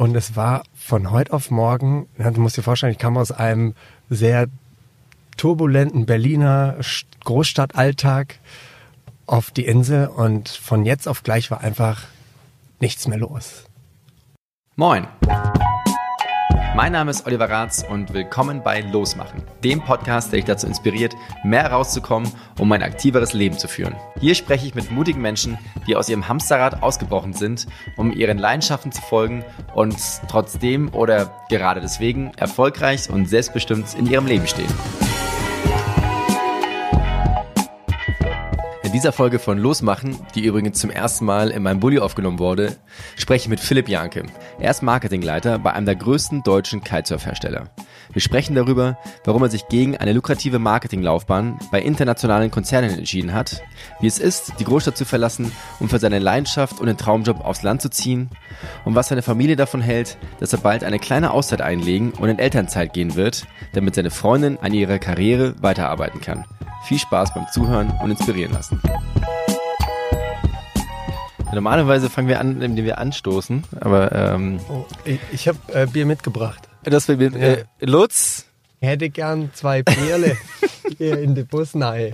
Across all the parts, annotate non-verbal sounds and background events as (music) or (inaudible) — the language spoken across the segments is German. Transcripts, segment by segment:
Und es war von heute auf morgen, du musst dir vorstellen, ich kam aus einem sehr turbulenten Berliner Großstadtalltag auf die Insel und von jetzt auf gleich war einfach nichts mehr los. Moin. Mein Name ist Oliver Ratz und willkommen bei Losmachen, dem Podcast, der dich dazu inspiriert, mehr rauszukommen, um ein aktiveres Leben zu führen. Hier spreche ich mit mutigen Menschen, die aus ihrem Hamsterrad ausgebrochen sind, um ihren Leidenschaften zu folgen und trotzdem oder gerade deswegen erfolgreich und selbstbestimmt in ihrem Leben stehen. In dieser Folge von Losmachen, die übrigens zum ersten Mal in meinem Bulli aufgenommen wurde, spreche ich mit Philipp Janke. Er ist Marketingleiter bei einem der größten deutschen Kitesurf-Hersteller. Wir sprechen darüber, warum er sich gegen eine lukrative Marketinglaufbahn bei internationalen Konzernen entschieden hat, wie es ist, die Großstadt zu verlassen, um für seine Leidenschaft und den Traumjob aufs Land zu ziehen und was seine Familie davon hält, dass er bald eine kleine Auszeit einlegen und in Elternzeit gehen wird, damit seine Freundin an ihrer Karriere weiterarbeiten kann. Viel Spaß beim Zuhören und inspirieren lassen. Normalerweise fangen wir an, indem wir anstoßen, aber ähm, oh, ich, ich habe äh, Bier mitgebracht. Das wir mit, äh, Lutz. Ich hätte gern zwei Bierle hier in den Bus nahe.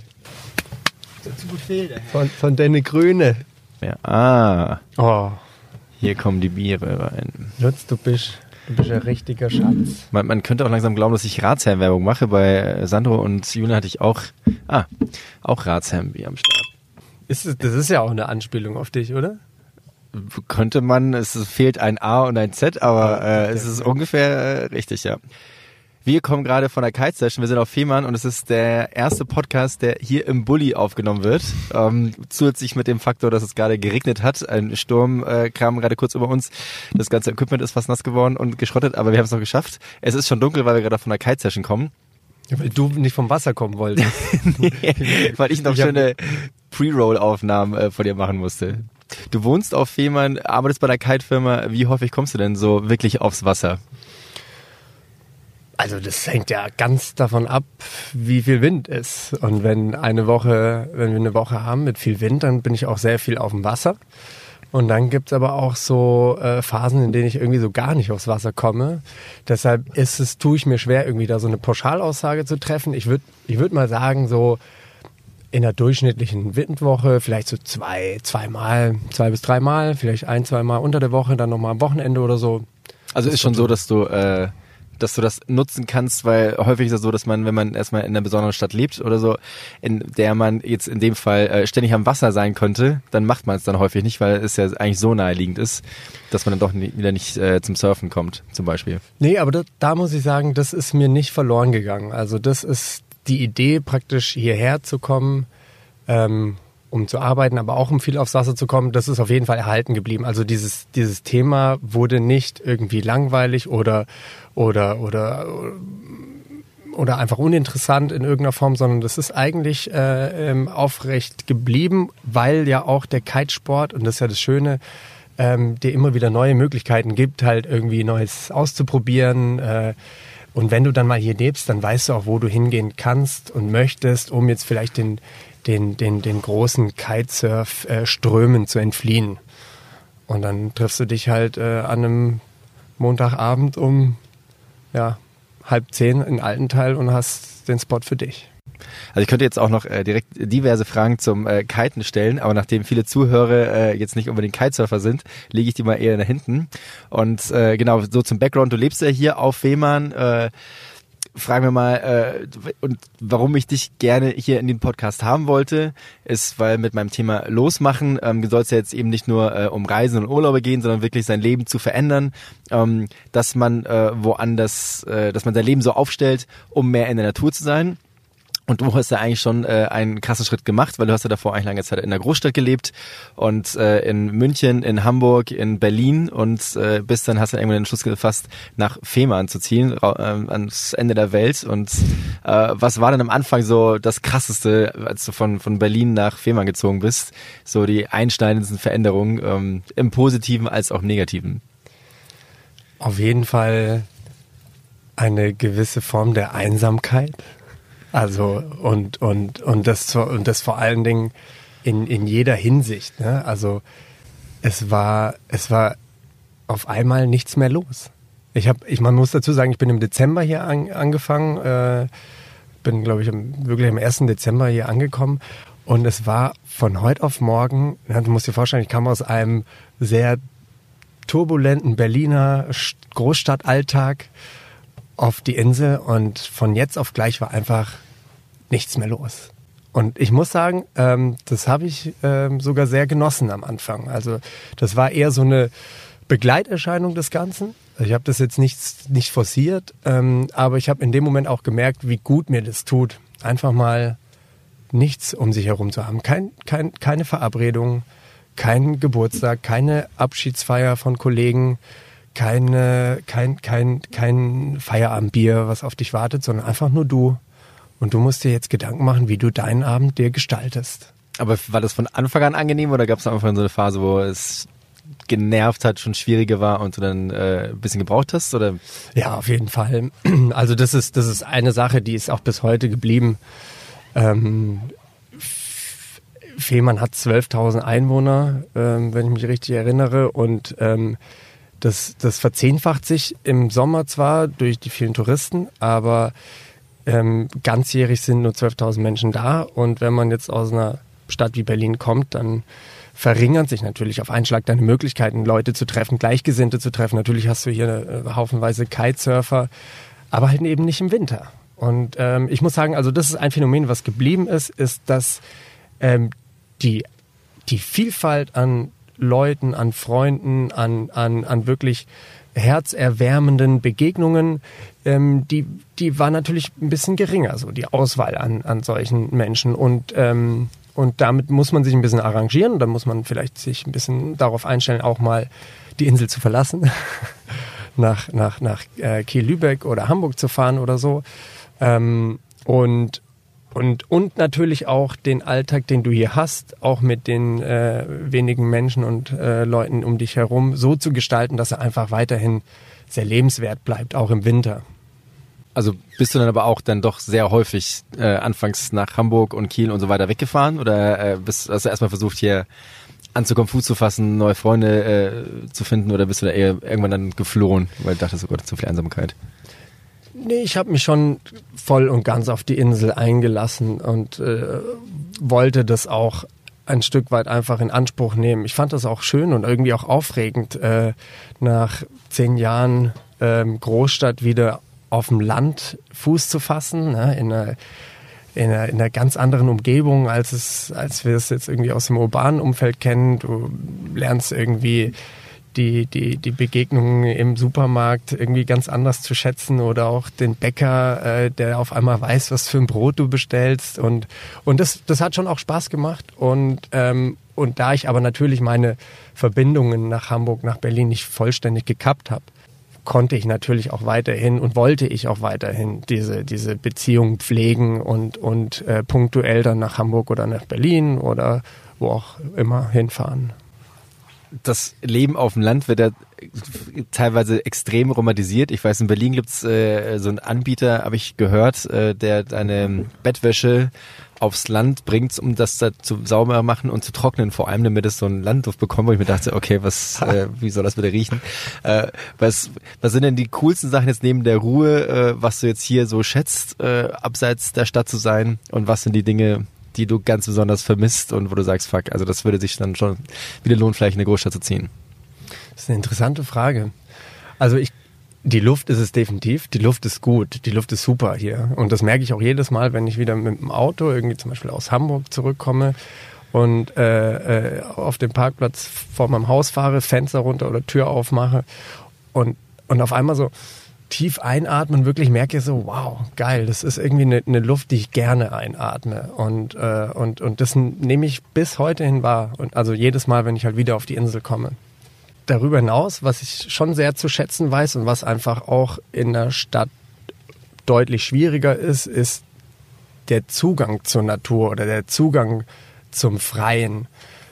Zu Befehl, von, von deine Grüne. Ja, ah. Oh. Hier kommen die Biere rein. Lutz, du bist Du bist ein richtiger Schatz. Man, man könnte auch langsam glauben, dass ich Ratsherrenwerbung mache. Bei Sandro und Julia hatte ich auch, ah, auch Ratsherrenbier am Start. Ist das ist ja auch eine Anspielung auf dich, oder? Könnte man, es fehlt ein A und ein Z, aber äh, es ist ungefähr äh, richtig, ja. Wir kommen gerade von der Kite Session. Wir sind auf Fehmarn und es ist der erste Podcast, der hier im Bulli aufgenommen wird. Ähm, zusätzlich mit dem Faktor, dass es gerade geregnet hat. Ein Sturm äh, kam gerade kurz über uns. Das ganze Equipment ist fast nass geworden und geschrottet, aber wir haben es noch geschafft. Es ist schon dunkel, weil wir gerade von der Kite Session kommen. Ja, weil du nicht vom Wasser kommen wolltest. (laughs) nee, weil ich noch ich schöne Pre-Roll-Aufnahmen äh, von dir machen musste. Du wohnst auf Fehmarn, arbeitest bei der Kite-Firma. Wie häufig kommst du denn so wirklich aufs Wasser? Also das hängt ja ganz davon ab, wie viel Wind ist. Und wenn eine Woche, wenn wir eine Woche haben mit viel Wind, dann bin ich auch sehr viel auf dem Wasser. Und dann gibt's aber auch so äh, Phasen, in denen ich irgendwie so gar nicht aufs Wasser komme. Deshalb ist es, tue ich mir schwer, irgendwie da so eine Pauschalaussage zu treffen. Ich würde ich würd mal sagen, so in der durchschnittlichen Windwoche vielleicht so zwei, zweimal, zwei bis dreimal, vielleicht ein, zweimal unter der Woche, dann nochmal am Wochenende oder so. Also das ist schon so, dass du äh, dass du das nutzen kannst, weil häufig ist es so, dass man, wenn man erstmal in einer besonderen Stadt lebt oder so, in der man jetzt in dem Fall äh, ständig am Wasser sein könnte, dann macht man es dann häufig nicht, weil es ja eigentlich so naheliegend ist, dass man dann doch nie, wieder nicht äh, zum Surfen kommt, zum Beispiel. Nee, aber da, da muss ich sagen, das ist mir nicht verloren gegangen. Also das ist die Idee, praktisch hierher zu kommen, ähm, um zu arbeiten, aber auch um viel aufs Wasser zu kommen, das ist auf jeden Fall erhalten geblieben. Also dieses, dieses Thema wurde nicht irgendwie langweilig oder, oder, oder, oder einfach uninteressant in irgendeiner Form, sondern das ist eigentlich äh, ähm, aufrecht geblieben, weil ja auch der Kitesport, und das ist ja das Schöne, ähm, dir immer wieder neue Möglichkeiten gibt, halt irgendwie Neues auszuprobieren. Äh, und wenn du dann mal hier lebst, dann weißt du auch, wo du hingehen kannst und möchtest, um jetzt vielleicht den, den, den, den großen Kitesurf-Strömen äh, zu entfliehen. Und dann triffst du dich halt äh, an einem Montagabend um ja, halb zehn in Altenteil und hast den Spot für dich. Also ich könnte jetzt auch noch äh, direkt diverse Fragen zum äh, Kiten stellen, aber nachdem viele Zuhörer äh, jetzt nicht unbedingt Kitesurfer sind, lege ich die mal eher nach hinten. Und äh, genau, so zum Background, du lebst ja hier auf Fehmarn, äh, fragen wir mal, äh, und warum ich dich gerne hier in den Podcast haben wollte, ist, weil mit meinem Thema Losmachen ähm, soll es ja jetzt eben nicht nur äh, um Reisen und Urlaube gehen, sondern wirklich sein Leben zu verändern, ähm, dass man äh, woanders, äh, dass man sein Leben so aufstellt, um mehr in der Natur zu sein. Und du hast ja eigentlich schon äh, einen krassen Schritt gemacht, weil du hast ja davor eigentlich lange Zeit in der Großstadt gelebt und äh, in München, in Hamburg, in Berlin und äh, bis dann hast du irgendwann den Schluss gefasst, nach Fehmarn zu ziehen, äh, ans Ende der Welt. Und äh, was war denn am Anfang so das Krasseste, als du von, von Berlin nach Fehmarn gezogen bist? So die einschneidendsten Veränderungen ähm, im Positiven als auch im Negativen? Auf jeden Fall eine gewisse Form der Einsamkeit also und und und das und das vor allen Dingen in in jeder Hinsicht. Ne? Also es war es war auf einmal nichts mehr los. Ich habe, ich, man muss dazu sagen, ich bin im Dezember hier an, angefangen, äh, bin, glaube ich, wirklich am 1. Dezember hier angekommen und es war von heute auf morgen, du musst dir vorstellen, ich kam aus einem sehr turbulenten Berliner Großstadtalltag auf die Insel und von jetzt auf gleich war einfach nichts mehr los. Und ich muss sagen, ähm, das habe ich ähm, sogar sehr genossen am Anfang. Also das war eher so eine Begleiterscheinung des Ganzen. Ich habe das jetzt nicht, nicht forciert, ähm, aber ich habe in dem Moment auch gemerkt, wie gut mir das tut, einfach mal nichts um sich herum zu haben. Kein, kein, keine Verabredung, kein Geburtstag, keine Abschiedsfeier von Kollegen, keine, kein, kein, kein Feierabendbier, was auf dich wartet, sondern einfach nur du. Und du musst dir jetzt Gedanken machen, wie du deinen Abend dir gestaltest. Aber war das von Anfang an angenehm oder gab es am Anfang so eine Phase, wo es genervt hat, schon schwieriger war und du dann äh, ein bisschen gebraucht hast? Oder? Ja, auf jeden Fall. (clears throat) Also das ist, das ist eine Sache, die ist auch bis heute geblieben. Ähm, Fehmarn hat 12.000 Einwohner, ähm, wenn ich mich richtig erinnere. Und ähm, das, das verzehnfacht sich im Sommer zwar durch die vielen Touristen, aber ähm, ganzjährig sind nur 12.000 Menschen da. Und wenn man jetzt aus einer Stadt wie Berlin kommt, dann verringern sich natürlich auf einen Schlag deine Möglichkeiten, Leute zu treffen, Gleichgesinnte zu treffen. Natürlich hast du hier äh, haufenweise Kitesurfer, aber halt eben nicht im Winter. Und ähm, ich muss sagen, also das ist ein Phänomen, was geblieben ist, ist, dass ähm, die, die Vielfalt an Leuten, an Freunden, an, an, an wirklich herzerwärmenden Begegnungen, ähm, die, die war natürlich ein bisschen geringer, so die Auswahl an, an solchen Menschen. Und, ähm, und damit muss man sich ein bisschen arrangieren. Da muss man vielleicht sich ein bisschen darauf einstellen, auch mal die Insel zu verlassen, (laughs) nach, nach, nach äh, Kiel-Lübeck oder Hamburg zu fahren oder so. Ähm, und, und, und natürlich auch den Alltag, den du hier hast, auch mit den äh, wenigen Menschen und äh, Leuten um dich herum, so zu gestalten, dass er einfach weiterhin sehr lebenswert bleibt, auch im Winter. Also bist du dann aber auch dann doch sehr häufig äh, anfangs nach Hamburg und Kiel und so weiter weggefahren oder äh, bist, hast du erstmal versucht hier anzukommen, Fuß zu fassen, neue Freunde äh, zu finden oder bist du da eher irgendwann dann geflohen, weil du dachtest, oh Gott, zu viel Einsamkeit? Nee, ich habe mich schon voll und ganz auf die Insel eingelassen und äh, wollte das auch ein Stück weit einfach in Anspruch nehmen. Ich fand das auch schön und irgendwie auch aufregend, äh, nach zehn Jahren ähm, Großstadt wieder auf dem Land Fuß zu fassen, ne, in einer in einer, in einer ganz anderen Umgebung, als es, als wir es jetzt irgendwie aus dem urbanen Umfeld kennen. Du lernst irgendwie die, die, die Begegnungen im Supermarkt irgendwie ganz anders zu schätzen oder auch den Bäcker, äh, der auf einmal weiß, was für ein Brot du bestellst. Und, und das, das hat schon auch Spaß gemacht. Und, ähm, und da ich aber natürlich meine Verbindungen nach Hamburg, nach Berlin nicht vollständig gekappt habe, konnte ich natürlich auch weiterhin und wollte ich auch weiterhin diese, diese Beziehung pflegen und, und äh, punktuell dann nach Hamburg oder nach Berlin oder wo auch immer hinfahren das Leben auf dem Land wird ja teilweise extrem romantisiert. Ich weiß, in Berlin gibt's äh, so einen Anbieter, habe ich gehört, äh, der deine Bettwäsche aufs Land bringt, um das da zu sauber machen und zu trocknen, vor allem damit es so einen Landduft bekommt, wo ich mir dachte, okay, was, (laughs) äh, wie soll das wieder riechen? Äh, was, was sind denn die coolsten Sachen jetzt neben der Ruhe, äh, was du jetzt hier so schätzt, äh, abseits der Stadt zu sein und was sind die Dinge, die du ganz besonders vermisst und wo du sagst, fuck, also das würde sich dann schon wieder lohnen, vielleicht in eine Großstadt zu ziehen? Das ist eine interessante Frage. Also ich, die Luft ist es definitiv. Die Luft ist gut. Die Luft ist super hier. Und das merke ich auch jedes Mal, wenn ich wieder mit dem Auto irgendwie zum Beispiel aus Hamburg zurückkomme und äh, äh, auf dem Parkplatz vor meinem Haus fahre, Fenster runter oder Tür aufmache und, und auf einmal so, tief einatmen wirklich merke so, wow, geil, das ist irgendwie eine, eine Luft, die ich gerne einatme. Und, äh, und, und das nehme ich bis heute hin wahr. Und also jedes Mal, wenn ich halt wieder auf die Insel komme. Darüber hinaus, was ich schon sehr zu schätzen weiß und was einfach auch in der Stadt deutlich schwieriger ist, ist der Zugang zur Natur oder der Zugang zum Freien.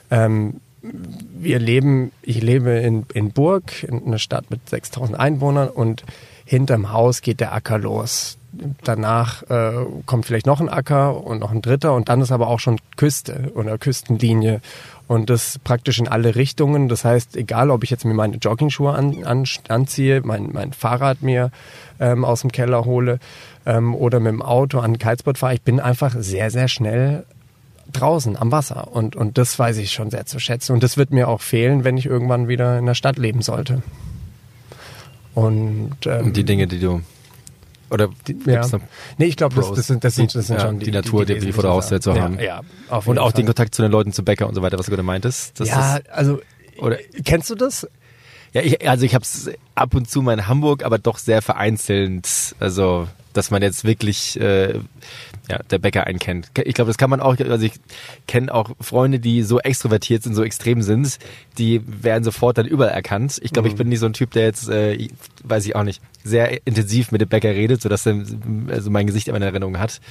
Ähm, wir leben, ich lebe in, in Burg, in einer Stadt mit 6000 Einwohnern und hinterm Haus geht der Acker los. Danach äh, kommt vielleicht noch ein Acker und noch ein dritter und dann ist aber auch schon Küste oder Küstenlinie und das praktisch in alle Richtungen. Das heißt, egal ob ich jetzt mir meine Joggingschuhe an, an, anziehe, mein, mein Fahrrad mir ähm, aus dem Keller hole ähm, oder mit dem Auto an den Kitespot fahre, ich bin einfach sehr, sehr schnell draußen am Wasser und, und das weiß ich schon sehr zu schätzen und das wird mir auch fehlen, wenn ich irgendwann wieder in der Stadt leben sollte. Und, ähm, Und die Dinge, die du oder die, ja. Nee, ich glaube, das, das sind, das sind, das sind Ja, schon die Natur, die- die vor der Haustür zu ja, haben. Ja, auf und auch Fall. den Kontakt zu den Leuten, zu Bäcker und so weiter, was du gerade meintest. Ja, ist, also oder kennst du das? ja, ich, also ich habe es ab und zu mal in Hamburg, aber doch sehr vereinzelt. Also dass man jetzt wirklich äh, ja, der Bäcker einen kennt. Ich glaube, das kann man auch, also ich kenne auch Freunde, die so extrovertiert sind, so extrem sind, die werden sofort dann überall erkannt. Ich glaube, ich bin nicht so ein Typ, der jetzt, äh, weiß ich auch nicht, sehr intensiv mit dem Bäcker redet, sodass er also mein Gesicht immer in Erinnerung hat.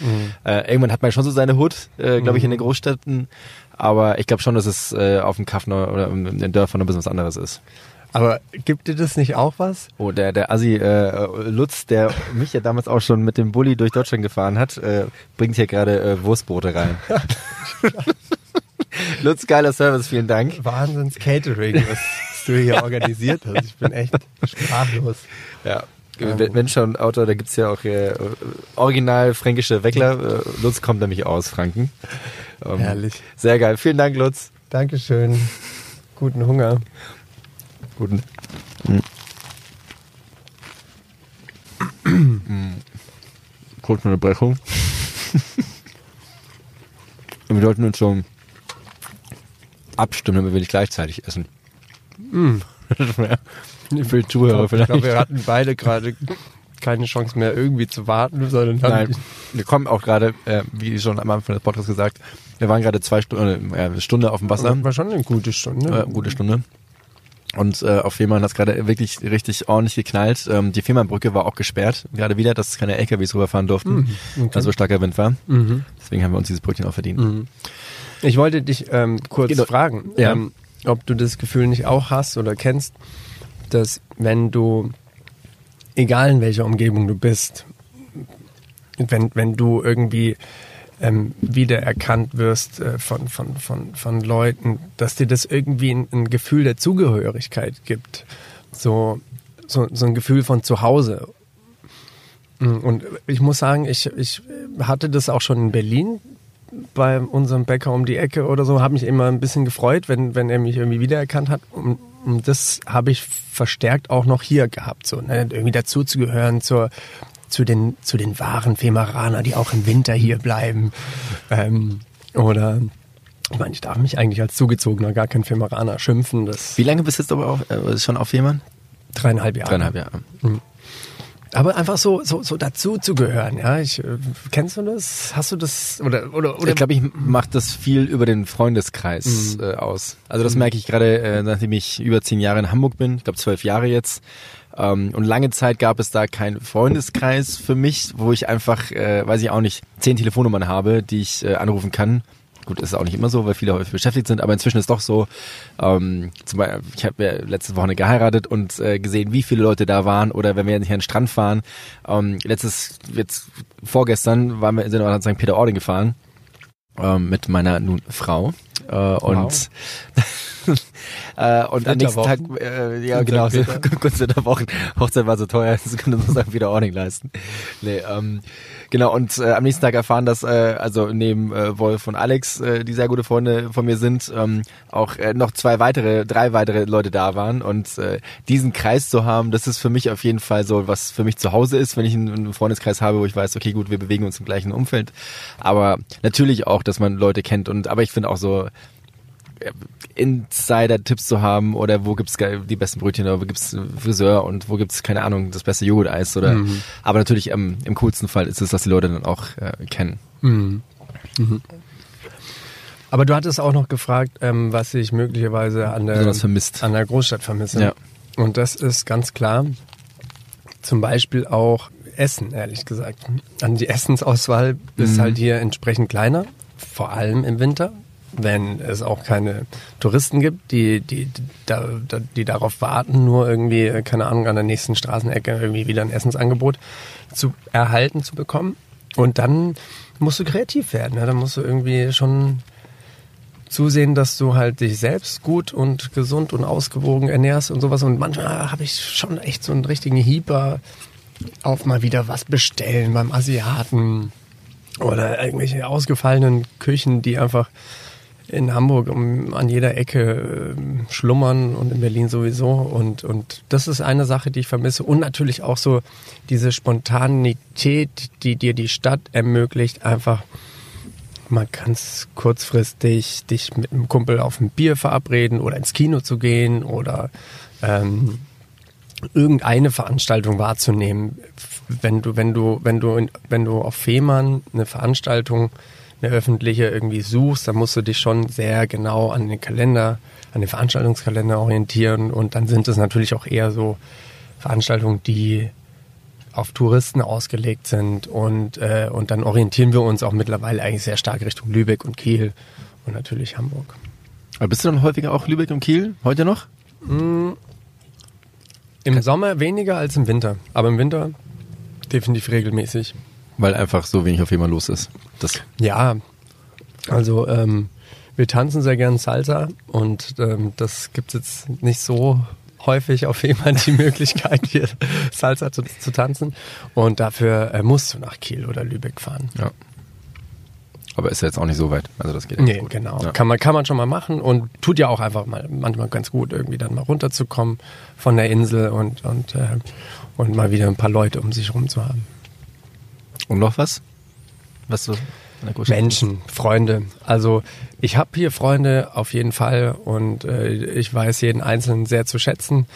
Äh, irgendwann hat man schon so seine Hut, äh, glaube ich, in den Großstädten. Aber ich glaube schon, dass es äh, auf dem Kaff oder in den Dörfern noch ein bisschen was anderes ist. Aber gibt dir das nicht auch was? Oh, der, der Assi äh, Lutz, der mich ja damals auch schon mit dem Bulli durch Deutschland gefahren hat, äh, bringt hier gerade äh, Wurstbrote rein. (laughs) Lutz, geiler Service, vielen Dank. Wahnsinns Catering, was du hier (laughs) organisiert hast. Ich bin echt sprachlos. Ja. Wenn, wenn schon Autor, da gibt's ja auch äh, original fränkische Weckler. Äh, Lutz kommt nämlich aus Franken. Ähm, Herrlich. Sehr geil. Vielen Dank, Lutz. Dankeschön. Guten Hunger. Guten. Kurze Unterbrechung. (laughs) wir sollten uns schon abstimmen, damit wir nicht gleichzeitig essen. Wäre (laughs) für die Zuhörer Ich vielleicht. glaube, wir hatten beide gerade keine Chance mehr irgendwie zu warten, sondern Nein, wir kommen auch gerade, äh, wie schon am Anfang des Podcasts gesagt, wir waren gerade zwei Stunden, äh, eine Stunde auf dem Wasser. war schon eine gute Stunde. Äh, gute Stunde. Und äh, auf Fehmarn hat es gerade wirklich richtig ordentlich geknallt. Ähm, die Fehmarnbrücke war auch gesperrt, gerade wieder, dass keine LKWs rüberfahren durften, okay. weil so starker Wind war. Mhm. Deswegen haben wir uns dieses Brötchen auch verdient. Mhm. Ich wollte dich ähm, kurz Genau. fragen, Ja. ähm, ob du das Gefühl nicht auch hast oder kennst, dass wenn du, egal in welcher Umgebung du bist, wenn, wenn du irgendwie ähm, wiedererkannt wirst äh, von, von, von, von Leuten, dass dir das irgendwie ein, ein Gefühl der Zugehörigkeit gibt. So, so, so ein Gefühl von Zuhause. Mm, Und ich muss sagen, ich, ich hatte das auch schon in Berlin bei unserem Bäcker um die Ecke oder so, habe mich immer ein bisschen gefreut, wenn, wenn er mich irgendwie wiedererkannt hat. Und, und das habe ich verstärkt auch noch hier gehabt, so ne? irgendwie dazuzugehören zur zu den zu den wahren Femaraner, die auch im Winter hier bleiben. Ähm, oder ich meine, ich darf mich eigentlich als Zugezogener gar kein Femaraner schimpfen. Das Wie lange bist du jetzt aber auf, äh, schon auf Fehmarn? dreieinhalb Jahre. Dreieinhalb Jahre. Aber einfach so, so, so dazu zu gehören, ja. Ich, äh, kennst du das? Hast du das? Oder, oder, oder ich glaube, ich mache das viel über den Freundeskreis äh, aus. Also das merke ich gerade, äh, nachdem ich über zehn Jahre in Hamburg bin, ich glaube zwölf Jahre jetzt. Ähm, und lange Zeit gab es da keinen Freundeskreis für mich, wo ich einfach, äh, weiß ich auch nicht, zehn Telefonnummern habe, die ich äh, anrufen kann. Gut, ist auch nicht immer so, weil viele häufig beschäftigt sind, aber inzwischen ist doch so, ähm, zum Beispiel, ich habe ja letzte Woche geheiratet und äh, gesehen, wie viele Leute da waren oder wenn wir hier an den Strand fahren. Ähm, letztes, jetzt vorgestern waren wir, nach St. Peter-Ording gefahren ähm, mit meiner nun Frau äh, und (laughs) äh, und am nächsten Tag, äh, ja genau, so, (laughs) kurz in der Woche. Hochzeit war so teuer, (laughs) das konnte uns dann wieder Ordnung leisten. Nee, ähm, genau, und äh, am nächsten Tag erfahren, dass äh, also neben äh, Wolf und Alex, äh, die sehr gute Freunde von mir sind, ähm, auch äh, noch zwei weitere, drei weitere Leute da waren. Und äh, diesen Kreis zu haben, das ist für mich auf jeden Fall so, was für mich zu Hause ist, wenn ich einen, einen Freundeskreis habe, wo ich weiß, okay, gut, wir bewegen uns im gleichen Umfeld. Aber natürlich auch, dass man Leute kennt. Und aber ich finde auch so, Insider-Tipps zu haben oder wo gibt's geil- die besten Brötchen oder wo gibt's einen Friseur und wo gibt's keine Ahnung, das beste Joghurt-Eis oder aber natürlich ähm, im coolsten Fall ist es, dass die Leute dann auch äh, kennen. Mhm. Mhm. Aber du hattest auch noch gefragt, ähm, was ich möglicherweise an der, vermisst. an der Großstadt vermisse. Ja. Und das ist ganz klar zum Beispiel auch Essen, ehrlich gesagt. An die Essensauswahl ist Mhm. halt hier entsprechend kleiner, vor allem im Winter. Wenn es auch keine Touristen gibt, die, die, die, die darauf warten, nur irgendwie, keine Ahnung, an der nächsten Straßenecke irgendwie wieder ein Essensangebot zu erhalten, zu bekommen. Und dann musst du kreativ werden. Ne? Dann musst du irgendwie schon zusehen, dass du halt dich selbst gut und gesund und ausgewogen ernährst und sowas. Und manchmal habe ich schon echt so einen richtigen Hieber auf mal wieder was bestellen beim Asiaten oder irgendwelche ausgefallenen Küchen, die einfach in Hamburg um, an jeder Ecke äh, schlummern und in Berlin sowieso. Und, und das ist eine Sache, die ich vermisse. Und natürlich auch so diese Spontanität, die dir die Stadt ermöglicht, einfach man kann kurzfristig dich mit einem Kumpel auf ein Bier verabreden oder ins Kino zu gehen oder ähm, irgendeine Veranstaltung wahrzunehmen. Wenn du, wenn du, wenn du, wenn du auf Fehmarn eine Veranstaltung eine öffentliche irgendwie suchst, dann musst du dich schon sehr genau an den Kalender, an den Veranstaltungskalender orientieren und dann sind es natürlich auch eher so Veranstaltungen, die auf Touristen ausgelegt sind und, äh, und dann orientieren wir uns auch mittlerweile eigentlich sehr stark Richtung Lübeck und Kiel und natürlich Hamburg. Aber bist du dann häufiger auch Lübeck und Kiel? Heute noch? Mm, Im Sommer weniger als im Winter, aber im Winter definitiv regelmäßig. Weil einfach so wenig auf jemand los ist. Das ja, also ähm, wir tanzen sehr gern Salsa und ähm, das gibt es jetzt nicht so häufig auf jemand die (laughs) Möglichkeit, hier Salsa zu, zu tanzen. Und dafür äh, musst du nach Kiel oder Lübeck fahren. Ja. Aber ist ja jetzt auch nicht so weit. Also das geht nee, gut. genau. Ja. Kann, man, kann man schon mal machen und tut ja auch einfach mal manchmal ganz gut, irgendwie dann mal runterzukommen von der Insel und, und, äh, und mal wieder ein paar Leute um sich rum zu haben. Und noch was? Was du Menschen, Freunde. Also ich habe hier Freunde auf jeden Fall und äh, ich weiß jeden Einzelnen sehr zu schätzen.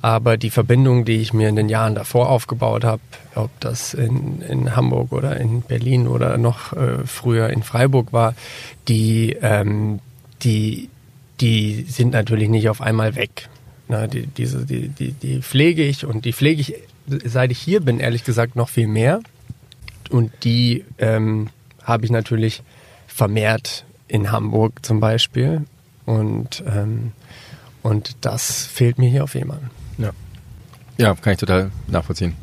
Aber die Verbindung, die ich mir in den Jahren davor aufgebaut habe, ob das in, in Hamburg oder in Berlin oder noch äh, früher in Freiburg war, die, ähm, die, die sind natürlich nicht auf einmal weg. Na, die, diese, die, die, die pflege ich und die pflege ich, seit ich hier bin, ehrlich gesagt, noch viel mehr. Und die ähm, habe ich natürlich vermehrt in Hamburg zum Beispiel. Und, ähm, und das fehlt mir hier auf jemanden. Ja. Ja, kann ich total nachvollziehen.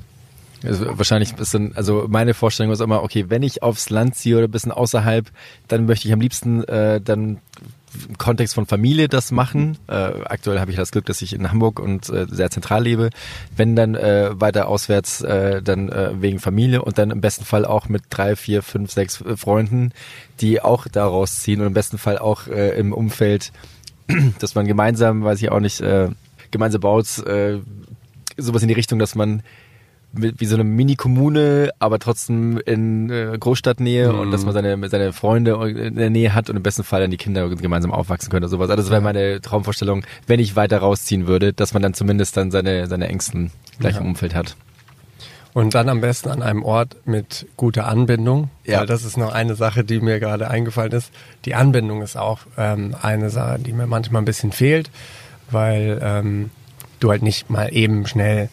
Also wahrscheinlich ist dann, also meine Vorstellung ist immer, okay, wenn ich aufs Land ziehe oder ein bisschen außerhalb, dann möchte ich am liebsten äh, dann im Kontext von Familie das machen. Äh, aktuell habe ich das Glück, dass ich in Hamburg und äh, sehr zentral lebe. Wenn dann äh, weiter auswärts, äh, dann äh, wegen Familie und dann im besten Fall auch mit drei, vier, fünf, sechs äh, Freunden, die auch daraus ziehen und im besten Fall auch äh, im Umfeld, (clears throat) dass man gemeinsam, weiß ich auch nicht, äh, gemeinsam baut, äh, sowas in die Richtung, dass man wie so eine Mini-Kommune, aber trotzdem in äh, Großstadtnähe mhm. und dass man seine, seine Freunde in der Nähe hat und im besten Fall dann die Kinder gemeinsam aufwachsen können oder sowas. Also das wäre meine Traumvorstellung, wenn ich weiter rausziehen würde, dass man dann zumindest dann seine, seine Ängsten gleich ja. im Umfeld hat. Und dann am besten an einem Ort mit guter Anbindung. Ja. Weil das ist noch eine Sache, die mir gerade eingefallen ist. Die Anbindung ist auch ähm, eine Sache, die mir manchmal ein bisschen fehlt, weil ähm, du halt nicht mal eben schnell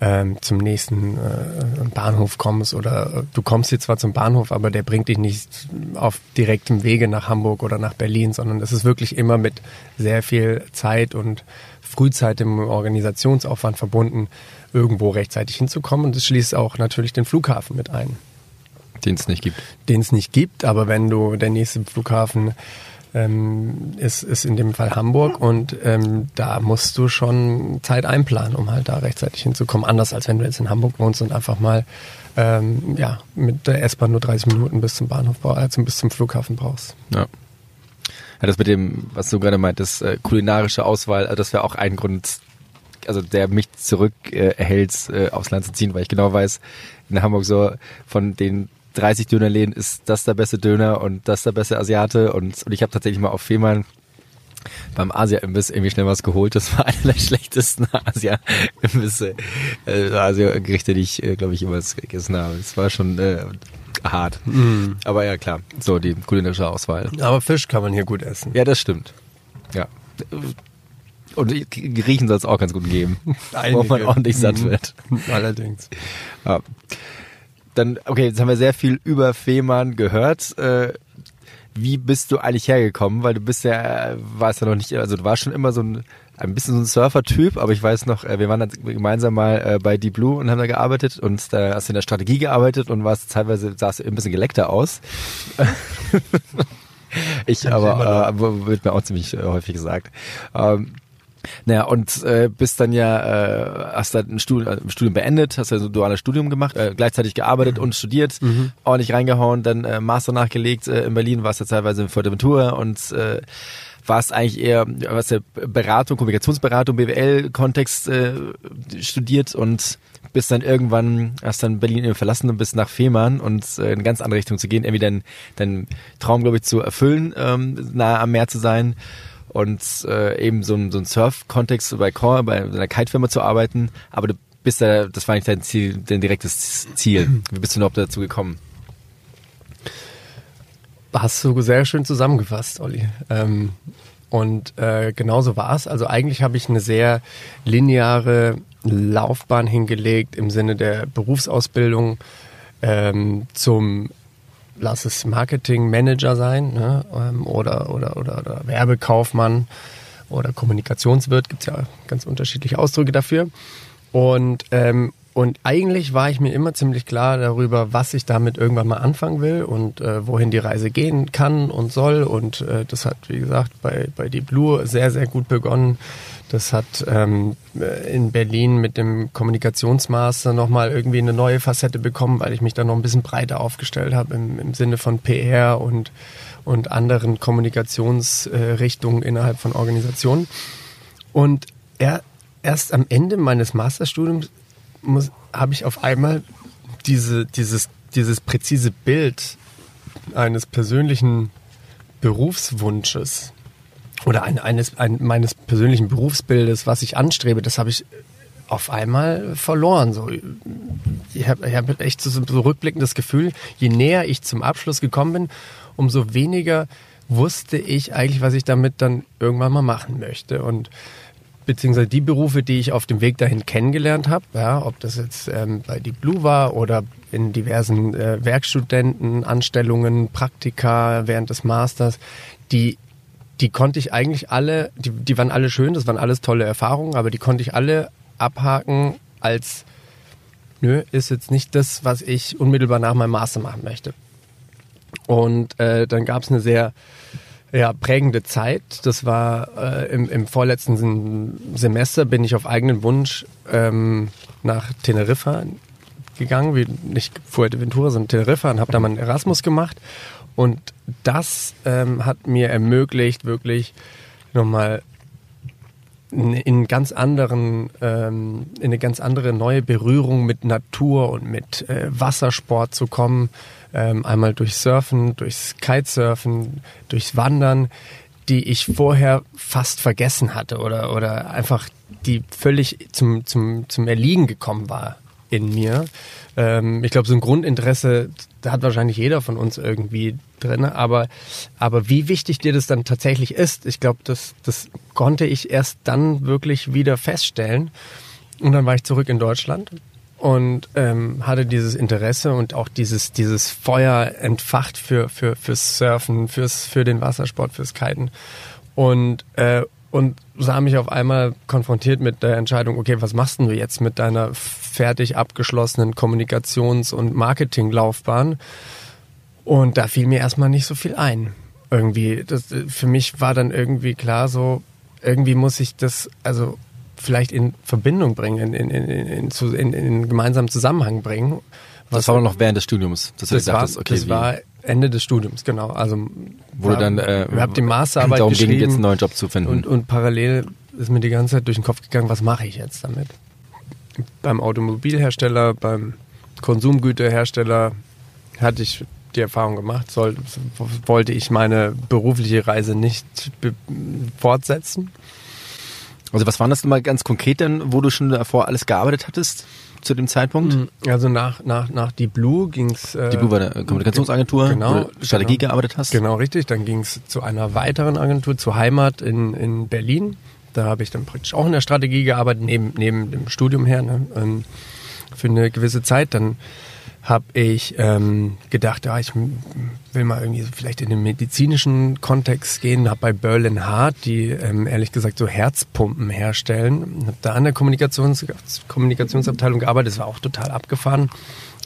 ähm, zum nächsten äh, Bahnhof kommst oder äh, du kommst hier zwar zum Bahnhof, aber der bringt dich nicht auf direktem Wege nach Hamburg oder nach Berlin, sondern es ist wirklich immer mit sehr viel Zeit und Frühzeit im Organisationsaufwand verbunden, irgendwo rechtzeitig hinzukommen. Und das schließt auch natürlich den Flughafen mit ein. Den es nicht gibt. Den es nicht gibt, aber wenn du der nächste Flughafen ähm, ist, ist in dem Fall Hamburg und ähm, da musst du schon Zeit einplanen, um halt da rechtzeitig hinzukommen. Anders als wenn du jetzt in Hamburg wohnst und einfach mal ähm, ja, mit der S-Bahn nur 30 Minuten bis zum Bahnhof, also bis zum Flughafen brauchst. Ja. Ja, das mit dem, was du gerade meintest, äh, kulinarische Auswahl, also das wäre auch ein Grund, also der mich zurück äh, äh, aufs Land zu ziehen, weil ich genau weiß, in Hamburg so von den 30 Dönerläden ist das der beste Döner und das der beste Asiate und, und ich habe tatsächlich mal auf Fehmarn beim Asia-Imbiss irgendwie schnell was geholt. Das war (laughs) einer der schlechtesten Asia-Imbisse, äh, Asia-Gerichte, die ich, äh, glaube ich, jemals gegessen habe. Es war schon äh, hart. Mm. Aber ja, klar, so die kulinarische Auswahl. Aber Fisch kann man hier gut essen. Ja, das stimmt. Ja. Und Griechen soll es auch ganz gut geben, Einige. wo man ordentlich satt mhm. wird. Allerdings. Ja dann, okay, jetzt haben wir sehr viel über Fehmarn gehört. Äh, wie bist du eigentlich hergekommen? Weil du bist ja, warst ja noch nicht, also du warst schon immer so ein, ein bisschen so ein Surfer-Typ, aber ich weiß noch, äh, wir waren dann gemeinsam mal äh, bei Deep Blue und haben da gearbeitet und da hast du in der Strategie gearbeitet und warst teilweise, sahst du ein bisschen geleckter aus. (laughs) ich aber, äh, wird mir auch ziemlich äh, häufig gesagt. Ähm, naja, und äh, bist dann ja, äh, hast dann ein Studium, äh, Studium beendet, hast ja so ein duales Studium gemacht, äh, gleichzeitig gearbeitet mhm. und studiert, mhm. ordentlich reingehauen, dann äh, Master nachgelegt äh, in Berlin, warst ja teilweise in Fuerteventura und äh, warst eigentlich eher, was ja Beratung, Kommunikationsberatung, BWL-Kontext äh, studiert und bist dann irgendwann, hast dann Berlin verlassen und bist nach Fehmarn und äh, in eine ganz andere Richtung zu gehen, irgendwie deinen dein Traum, glaube ich, zu erfüllen, ähm, nahe am Meer zu sein und äh, eben so so ein Surf-Kontext bei Core, bei einer Kite-Firma zu arbeiten, aber du bist da, das war nicht dein Ziel, dein direktes Ziel. Wie bist du überhaupt dazu gekommen? Hast du sehr schön zusammengefasst, Olli. Ähm, und äh, genauso war es. Also eigentlich habe ich eine sehr lineare Laufbahn hingelegt im Sinne der Berufsausbildung ähm, zum lass es Marketing-Manager sein ne? Ähm, oder, oder, oder, oder Werbekaufmann oder Kommunikationswirt, gibt es ja ganz unterschiedliche Ausdrücke dafür. Und, ähm, und eigentlich war ich mir immer ziemlich klar darüber, was ich damit irgendwann mal anfangen will und äh, wohin die Reise gehen kann und soll. Und äh, das hat, wie gesagt, bei, bei Deep Blue sehr, sehr gut begonnen das hat ähm, in Berlin mit dem Kommunikationsmaster nochmal irgendwie eine neue Facette bekommen, weil ich mich da noch ein bisschen breiter aufgestellt habe im, im Sinne von PR und, und anderen Kommunikationsrichtungen äh, innerhalb von Organisationen. Und er, erst am Ende meines Masterstudiums habe ich auf einmal diese, dieses, dieses präzise Bild eines persönlichen Berufswunsches oder ein, eines ein, meines persönlichen Berufsbildes, was ich anstrebe, das habe ich auf einmal verloren. So, ich habe hab echt so, so rückblickend Gefühl, je näher ich zum Abschluss gekommen bin, umso weniger wusste ich eigentlich, was ich damit dann irgendwann mal machen möchte. Und beziehungsweise die Berufe, die ich auf dem Weg dahin kennengelernt habe, ja, ob das jetzt ähm, bei Deep Blue war oder in diversen äh, Werkstudentenanstellungen, Praktika während des Masters, die die konnte ich eigentlich alle, die, die waren alle schön, das waren alles tolle Erfahrungen, aber die konnte ich alle abhaken als, nö, ist jetzt nicht das, was ich unmittelbar nach meinem Master machen möchte. Und äh, dann gab es eine sehr ja, prägende Zeit. Das war äh, im, im vorletzten Semester bin ich auf eigenen Wunsch ähm, nach Teneriffa gegangen, wie nicht Fuerteventura, sondern Teneriffa und habe da mal einen Erasmus gemacht und das ähm, hat mir ermöglicht, wirklich nochmal in, ganz anderen, ähm, in eine ganz andere neue Berührung mit Natur und mit äh, Wassersport zu kommen. Ähm, einmal durch Surfen, durchs Kitesurfen, durchs Wandern, die ich vorher fast vergessen hatte oder, oder einfach die völlig zum, zum, zum Erliegen gekommen war in mir. Ähm, ich glaube, so ein Grundinteresse hat wahrscheinlich jeder von uns irgendwie drin, aber, aber wie wichtig dir das dann tatsächlich ist, ich glaube, das, das konnte ich erst dann wirklich wieder feststellen. Und dann war ich zurück in Deutschland und ähm, hatte dieses Interesse und auch dieses, dieses Feuer entfacht für, für, fürs Surfen, fürs, für den Wassersport, fürs Kiten. Und, äh, und sah mich auf einmal konfrontiert mit der Entscheidung, okay, was machst du jetzt mit deiner fertig abgeschlossenen Kommunikations- und Marketinglaufbahn? Und da fiel mir erstmal nicht so viel ein. Irgendwie, das, für mich war dann irgendwie klar so, irgendwie muss ich das, also vielleicht in Verbindung bringen, in, in, in, in, in, in gemeinsamen Zusammenhang bringen. das war noch während des Studiums. Das, das, war, okay, das war Ende des Studiums, genau. Also wo du dann äh, wir haben die Masterarbeit darum geschrieben ging, jetzt einen neuen Job zu finden. Und, und parallel ist mir die ganze Zeit durch den Kopf gegangen, was mache ich jetzt damit? Beim Automobilhersteller, beim Konsumgüterhersteller hatte ich die Erfahrung gemacht, soll, wollte ich meine berufliche Reise nicht fortsetzen. Also was waren das denn mal ganz konkret denn, wo du schon davor alles gearbeitet hattest? Zu dem Zeitpunkt? Mm, also nach, nach, nach Deep Blue ging's. Äh, Deep Blue war eine Kommunikationsagentur, genau, wo du Strategie genau, gearbeitet hast. Genau, richtig. Dann ging es zu einer weiteren Agentur, zur Heimat in, in Berlin. Da habe ich dann praktisch auch in der Strategie gearbeitet, neben, neben dem Studium her, ne, ähm, für eine gewisse Zeit. Dann habe ich ähm, gedacht, ja, ich will mal irgendwie so vielleicht in den medizinischen Kontext gehen. Habe bei Berlin Hart, die ähm, ehrlich gesagt so Herzpumpen herstellen, habe da an der Kommunikations Kommunikationsabteilung gearbeitet. Das war auch total abgefahren,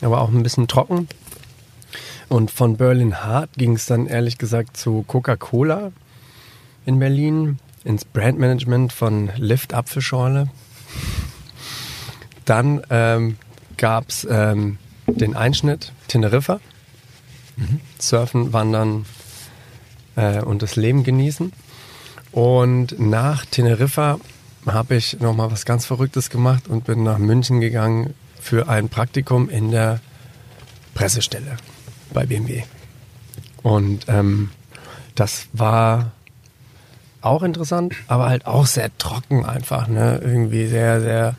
aber auch ein bisschen trocken. Und von Berlin Hart ging es dann ehrlich gesagt zu Coca-Cola in Berlin, ins Brandmanagement von Lift Apfelschorle. Dann ähm, gab es ähm, den Einschnitt Teneriffa. Mhm. Surfen, Wandern äh, und das Leben genießen. Und nach Teneriffa habe ich nochmal was ganz Verrücktes gemacht und bin nach München gegangen für ein Praktikum in der Pressestelle bei BMW. Und ähm, das war auch interessant, aber halt auch sehr trocken einfach, ne? Irgendwie sehr, sehr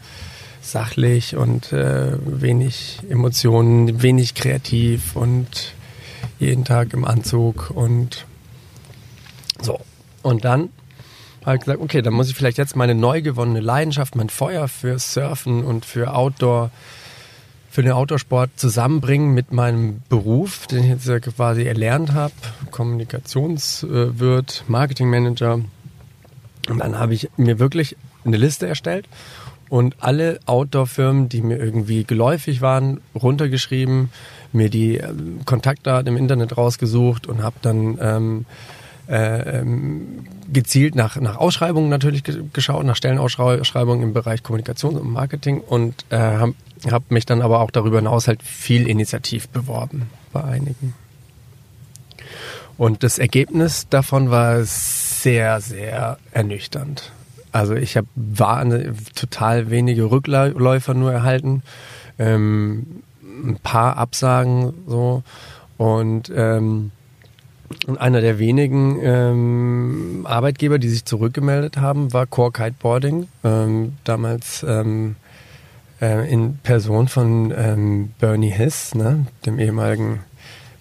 sachlich und äh, wenig Emotionen, wenig kreativ und jeden Tag im Anzug und so. Und dann habe ich gesagt, okay, dann muss ich vielleicht jetzt meine neu gewonnene Leidenschaft, mein Feuer für Surfen und für Outdoor, für den Outdoorsport zusammenbringen mit meinem Beruf, den ich jetzt quasi erlernt habe, Kommunikationswirt, Marketingmanager. Und dann habe ich mir wirklich eine Liste erstellt und alle Outdoor-Firmen, die mir irgendwie geläufig waren, runtergeschrieben, mir die ähm, Kontaktdaten im Internet rausgesucht und habe dann ähm, äh, ähm, gezielt nach, nach Ausschreibungen natürlich geschaut, nach Stellenausschreibungen im Bereich Kommunikation und Marketing und äh, habe hab mich dann aber auch darüber hinaus halt viel initiativ beworben bei einigen. Und das Ergebnis davon war sehr, sehr ernüchternd. Also ich habe total wenige Rückläufer nur erhalten, ähm, ein paar Absagen so und ähm, und einer der wenigen ähm, Arbeitgeber, die sich zurückgemeldet haben, war Core Kiteboarding. Ähm, damals ähm, äh, in Person von ähm, Bernie Hiss, ne, dem ehemaligen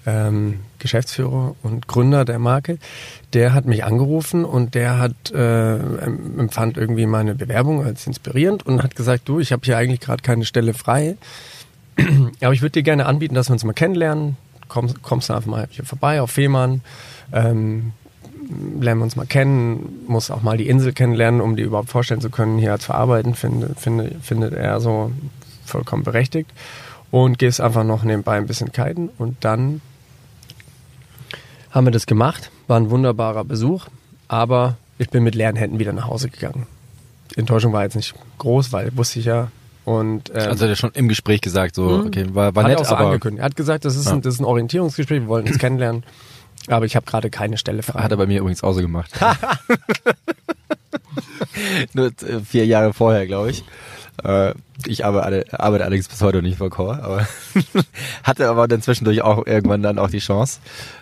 ähm, Geschäftsführer und Gründer der Marke, der hat mich angerufen und der hat äh, empfand irgendwie meine Bewerbung als inspirierend und hat gesagt, du, ich habe hier eigentlich gerade keine Stelle frei, (clears throat) aber ich würde dir gerne anbieten, dass wir uns mal kennenlernen. Komm, kommst du einfach mal hier vorbei auf Fehmarn, ähm, lernen wir uns mal kennen, muss auch mal die Insel kennenlernen, um die überhaupt vorstellen zu können, hier zu arbeiten, finde, finde, findet er so vollkommen berechtigt. Und gehst einfach noch nebenbei ein bisschen kiten und dann haben wir das gemacht. War ein wunderbarer Besuch, aber ich bin mit leeren Händen wieder nach Hause gegangen. Die Enttäuschung war jetzt nicht groß, weil wusste ich ja. Und, ähm, also hat er schon im Gespräch gesagt, so, mhm. okay, war, war hat nett, auch so aber... angekündigt. Er hat gesagt, das ist, ja. ein, das ist ein Orientierungsgespräch, wir wollen uns (clears throat) kennenlernen. Aber ich habe gerade keine Stelle frei. Hat er bei mir übrigens auch so gemacht. (laughs) Nur äh, vier Jahre vorher, glaube ich. Äh, ich arbeite, arbeite allerdings bis heute nicht vor Core, aber (laughs) hatte aber dann zwischendurch auch irgendwann dann auch die Chance.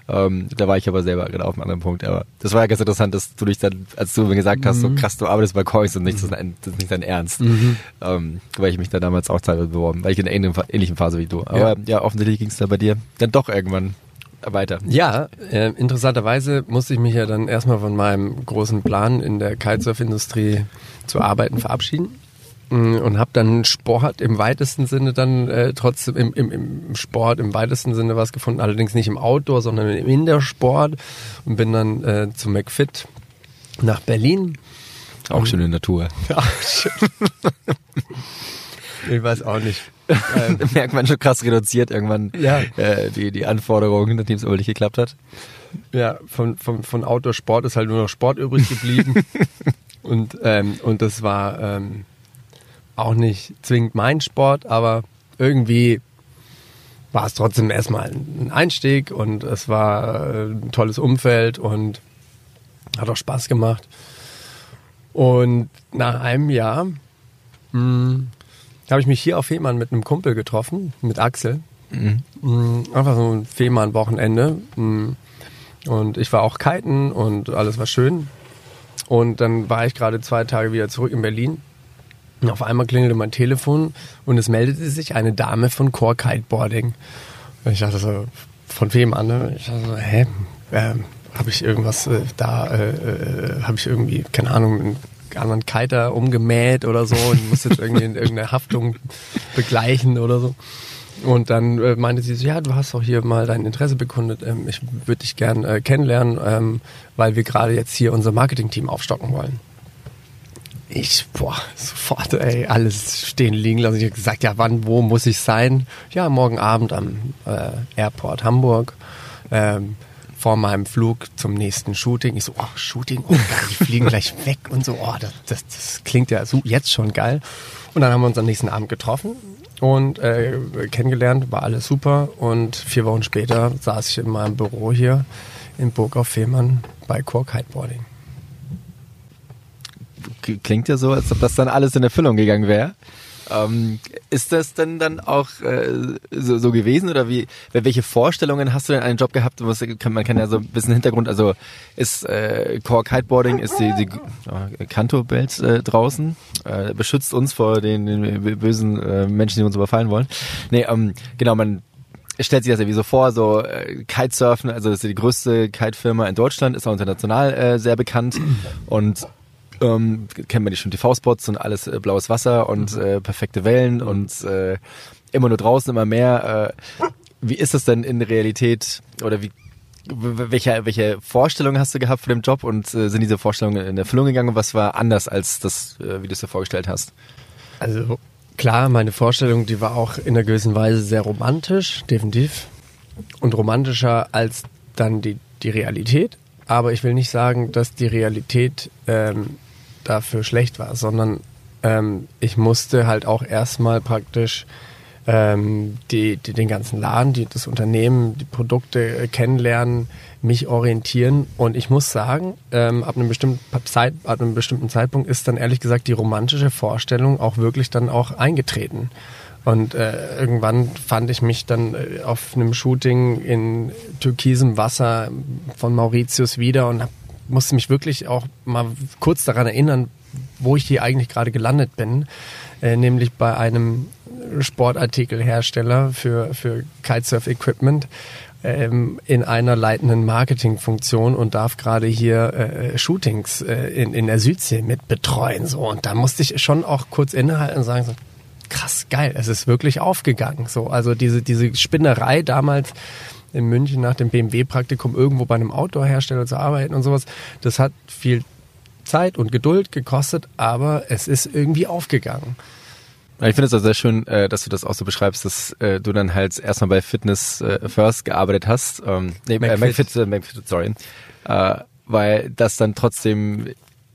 Ähm, da war ich aber selber gerade auf einem anderen Punkt. Aber das war ja ganz interessant, dass du dich dann, als du mir gesagt hast, mhm. so krass, du arbeitest bei Core, und nicht, das, ist nicht dein Ernst. Mhm. Ähm, weil ich mich da damals auch teilweise beworben, weil ich in einer ähnlichen Phase wie du. Aber ja, ja offensichtlich ging es da bei dir dann doch irgendwann weiter. Ja, äh, interessanterweise musste ich mich ja dann erstmal von meinem großen Plan in der Kitesurf-Industrie zu arbeiten verabschieden und habe dann Sport im weitesten Sinne dann äh, trotzdem im, im, im Sport im weitesten Sinne was gefunden, allerdings nicht im Outdoor, sondern im Indoor-Sport und bin dann äh, zu McFit nach Berlin. Auch schöne Natur. (laughs) Ja, schön. ich weiß auch nicht. Ähm, (laughs) merkt man schon krass reduziert irgendwann ja. äh, die, die Anforderungen, nachdem es aber nicht geklappt hat. Ja, von, von, von Outdoor-Sport ist halt nur noch Sport übrig geblieben. (laughs) und, ähm, und das war ähm, auch nicht zwingend mein Sport, aber irgendwie war es trotzdem erstmal ein Einstieg und es war äh, ein tolles Umfeld und hat auch Spaß gemacht. Und nach einem Jahr hm, habe ich mich hier auf Fehmarn mit einem Kumpel getroffen, mit Axel. Mhm. Hm, einfach so ein Fehmarn-Wochenende. Hm, und ich war auch kiten und alles war schön. Und dann war ich gerade zwei Tage wieder zurück in Berlin auf einmal klingelte mein Telefon und es meldete sich eine Dame von Core Kiteboarding. Und ich dachte so, von wem an? Ne? Ich dachte so, hä? Ähm, habe ich irgendwas äh, da, äh, äh, habe ich irgendwie, keine Ahnung, einen anderen Kiter umgemäht oder so und muss jetzt irgendwie in irgendeine (laughs) Haftung begleichen oder so. Und dann äh, meinte sie so, ja, du hast doch hier mal dein Interesse bekundet. Ähm, ich würde dich gern äh, kennenlernen, ähm, weil wir gerade jetzt hier unser Marketing-Team aufstocken wollen. Ich, boah, sofort, ey, alles stehen liegen lassen. Ich habe gesagt, ja, wann, wo muss ich sein? Ja, morgen Abend am äh, Airport Hamburg. Ähm, vor meinem Flug zum nächsten Shooting. Ich so, oh, Shooting, oh, die fliegen gleich (laughs) weg und so, oh, das, das, das klingt ja so, jetzt schon geil. Und dann haben wir uns am nächsten Abend getroffen und äh, kennengelernt, war alles super. Und vier Wochen später saß ich in meinem Büro hier in Burg auf Fehmarn bei Core Kiteboarding. Klingt ja so, als ob das dann alles in Erfüllung gegangen wäre. Ähm, ist das denn dann auch äh, so, so gewesen oder wie? Welche Vorstellungen hast du denn einen Job gehabt? Was, kann, man kann ja so ein bisschen Hintergrund. Also ist äh, Core Kiteboarding ist die, die äh, Kanto-Welt äh, draußen äh, beschützt uns vor den, den bösen äh, Menschen, die uns überfallen wollen. Nee, ähm, genau man stellt sich das ja wie so vor, so äh, Kitesurfen, also das ist die größte Kite-Firma in Deutschland, ist auch international äh, sehr bekannt und ähm, kennt man die schon TV-Spots und alles äh, blaues Wasser und mhm. äh, perfekte Wellen und äh, immer nur draußen, immer mehr. Äh, wie ist das denn in der Realität oder wie welche, welche Vorstellungen hast du gehabt für den Job und äh, sind diese Vorstellungen in Erfüllung gegangen? Was war anders als das, äh, wie du es dir vorgestellt hast? Also klar, meine Vorstellung, die war auch in einer gewissen Weise sehr romantisch, definitiv. Und romantischer als dann die, die Realität. Aber ich will nicht sagen, dass die Realität ähm, dafür schlecht war, sondern ähm, ich musste halt auch erstmal praktisch ähm, die, die, den ganzen Laden, die, das Unternehmen, die Produkte äh, kennenlernen, mich orientieren. Und ich muss sagen, ähm, ab, einem bestimmten Zeit, ab einem bestimmten Zeitpunkt ist dann ehrlich gesagt die romantische Vorstellung auch wirklich dann auch eingetreten. Und äh, irgendwann fand ich mich dann äh, auf einem Shooting in türkisem Wasser von Mauritius wieder und hab musste mich wirklich auch mal kurz daran erinnern, wo ich hier eigentlich gerade gelandet bin, äh, nämlich bei einem Sportartikelhersteller für, für Kitesurf-Equipment ähm, in einer leitenden Marketingfunktion und darf gerade hier äh, Shootings äh, in, in der Südsee mit betreuen. So. Und da musste ich schon auch kurz innehalten und sagen, so, krass, geil, es ist wirklich aufgegangen. So, also diese, diese Spinnerei damals in München nach dem BMW-Praktikum irgendwo bei einem Outdoor-Hersteller zu arbeiten und sowas. Das hat viel Zeit und Geduld gekostet, aber es ist irgendwie aufgegangen. Ich finde es auch sehr schön, äh, dass du das auch so beschreibst, dass äh, du dann halt erstmal bei Fitness äh, First gearbeitet hast. Ähm, nee, McFit, äh, McFit, sorry. weil das dann trotzdem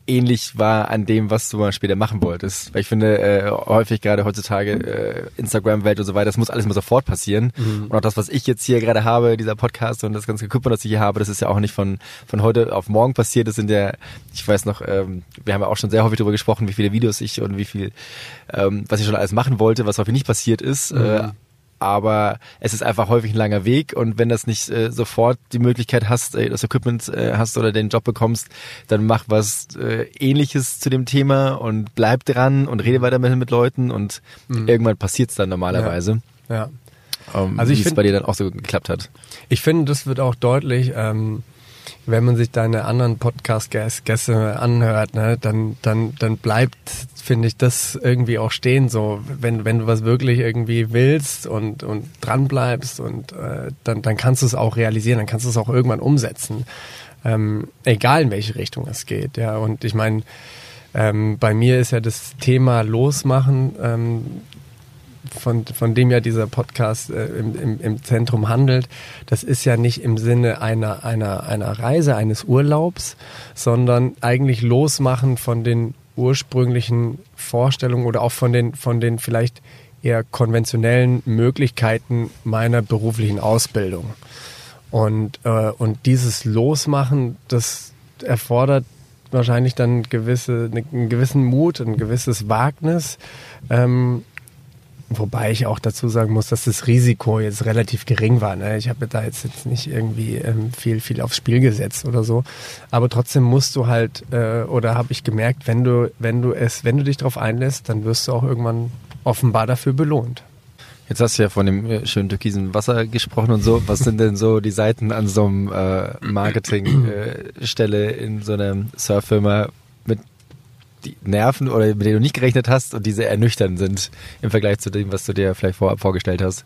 ähnlich war an dem, was du mal später machen wolltest. Weil ich finde, äh, häufig gerade heutzutage äh, Instagram-Welt und so weiter, das muss alles immer sofort passieren. Mhm. Und auch das, was ich jetzt hier gerade habe, dieser Podcast und das ganze Equipment, das ich hier habe, das ist ja auch nicht von, von heute auf morgen passiert. Das sind ja, ich weiß noch, ähm, wir haben ja auch schon sehr häufig darüber gesprochen, wie viele Videos ich und wie viel, ähm, was ich schon alles machen wollte, was häufig nicht passiert ist. Mhm. Äh, aber es ist einfach häufig ein langer Weg und wenn das nicht äh, sofort die Möglichkeit hast, äh, das Equipment äh, hast oder den Job bekommst, dann mach was äh, ähnliches zu dem Thema und bleib dran und rede weiter mit, mit Leuten und mhm. irgendwann passiert es dann normalerweise. Ja. ja. Um, also wie es bei dir dann auch so geklappt hat. Ich finde, das wird auch deutlich, ähm, wenn man sich deine anderen Podcast-Gäste anhört, ne, dann, dann, dann bleibt finde ich, das irgendwie auch stehen. So, wenn, wenn du was wirklich irgendwie willst und, und dran bleibst und äh, dann, dann kannst du es auch realisieren, dann kannst du es auch irgendwann umsetzen. Ähm, egal in welche Richtung es geht. Ja, und ich meine, ähm, bei mir ist ja das Thema Losmachen, ähm, von, von dem ja dieser Podcast äh, im, im, im Zentrum handelt, das ist ja nicht im Sinne einer, einer, einer Reise, eines Urlaubs, sondern eigentlich losmachen von den ursprünglichen Vorstellungen oder auch von den, von den vielleicht eher konventionellen Möglichkeiten meiner beruflichen Ausbildung. Und, äh, und dieses Losmachen, das erfordert wahrscheinlich dann gewisse, einen gewissen Mut, ein gewisses Wagnis. Ähm, Wobei ich auch dazu sagen muss, dass das Risiko jetzt relativ gering war. Ne? Ich habe da jetzt, jetzt nicht irgendwie ähm, viel, viel aufs Spiel gesetzt oder so. Aber trotzdem musst du halt, äh, oder habe ich gemerkt, wenn du, wenn du es, wenn du dich darauf einlässt, dann wirst du auch irgendwann offenbar dafür belohnt. Jetzt hast du ja von dem äh, schönen türkisen Wasser gesprochen und so. Was sind denn so die Seiten an so einem äh, Marketingstelle äh, in so einer Surffirma, mit die nerven oder mit denen du nicht gerechnet hast und diese ernüchternd sind im Vergleich zu dem, was du dir vielleicht vorab vorgestellt hast?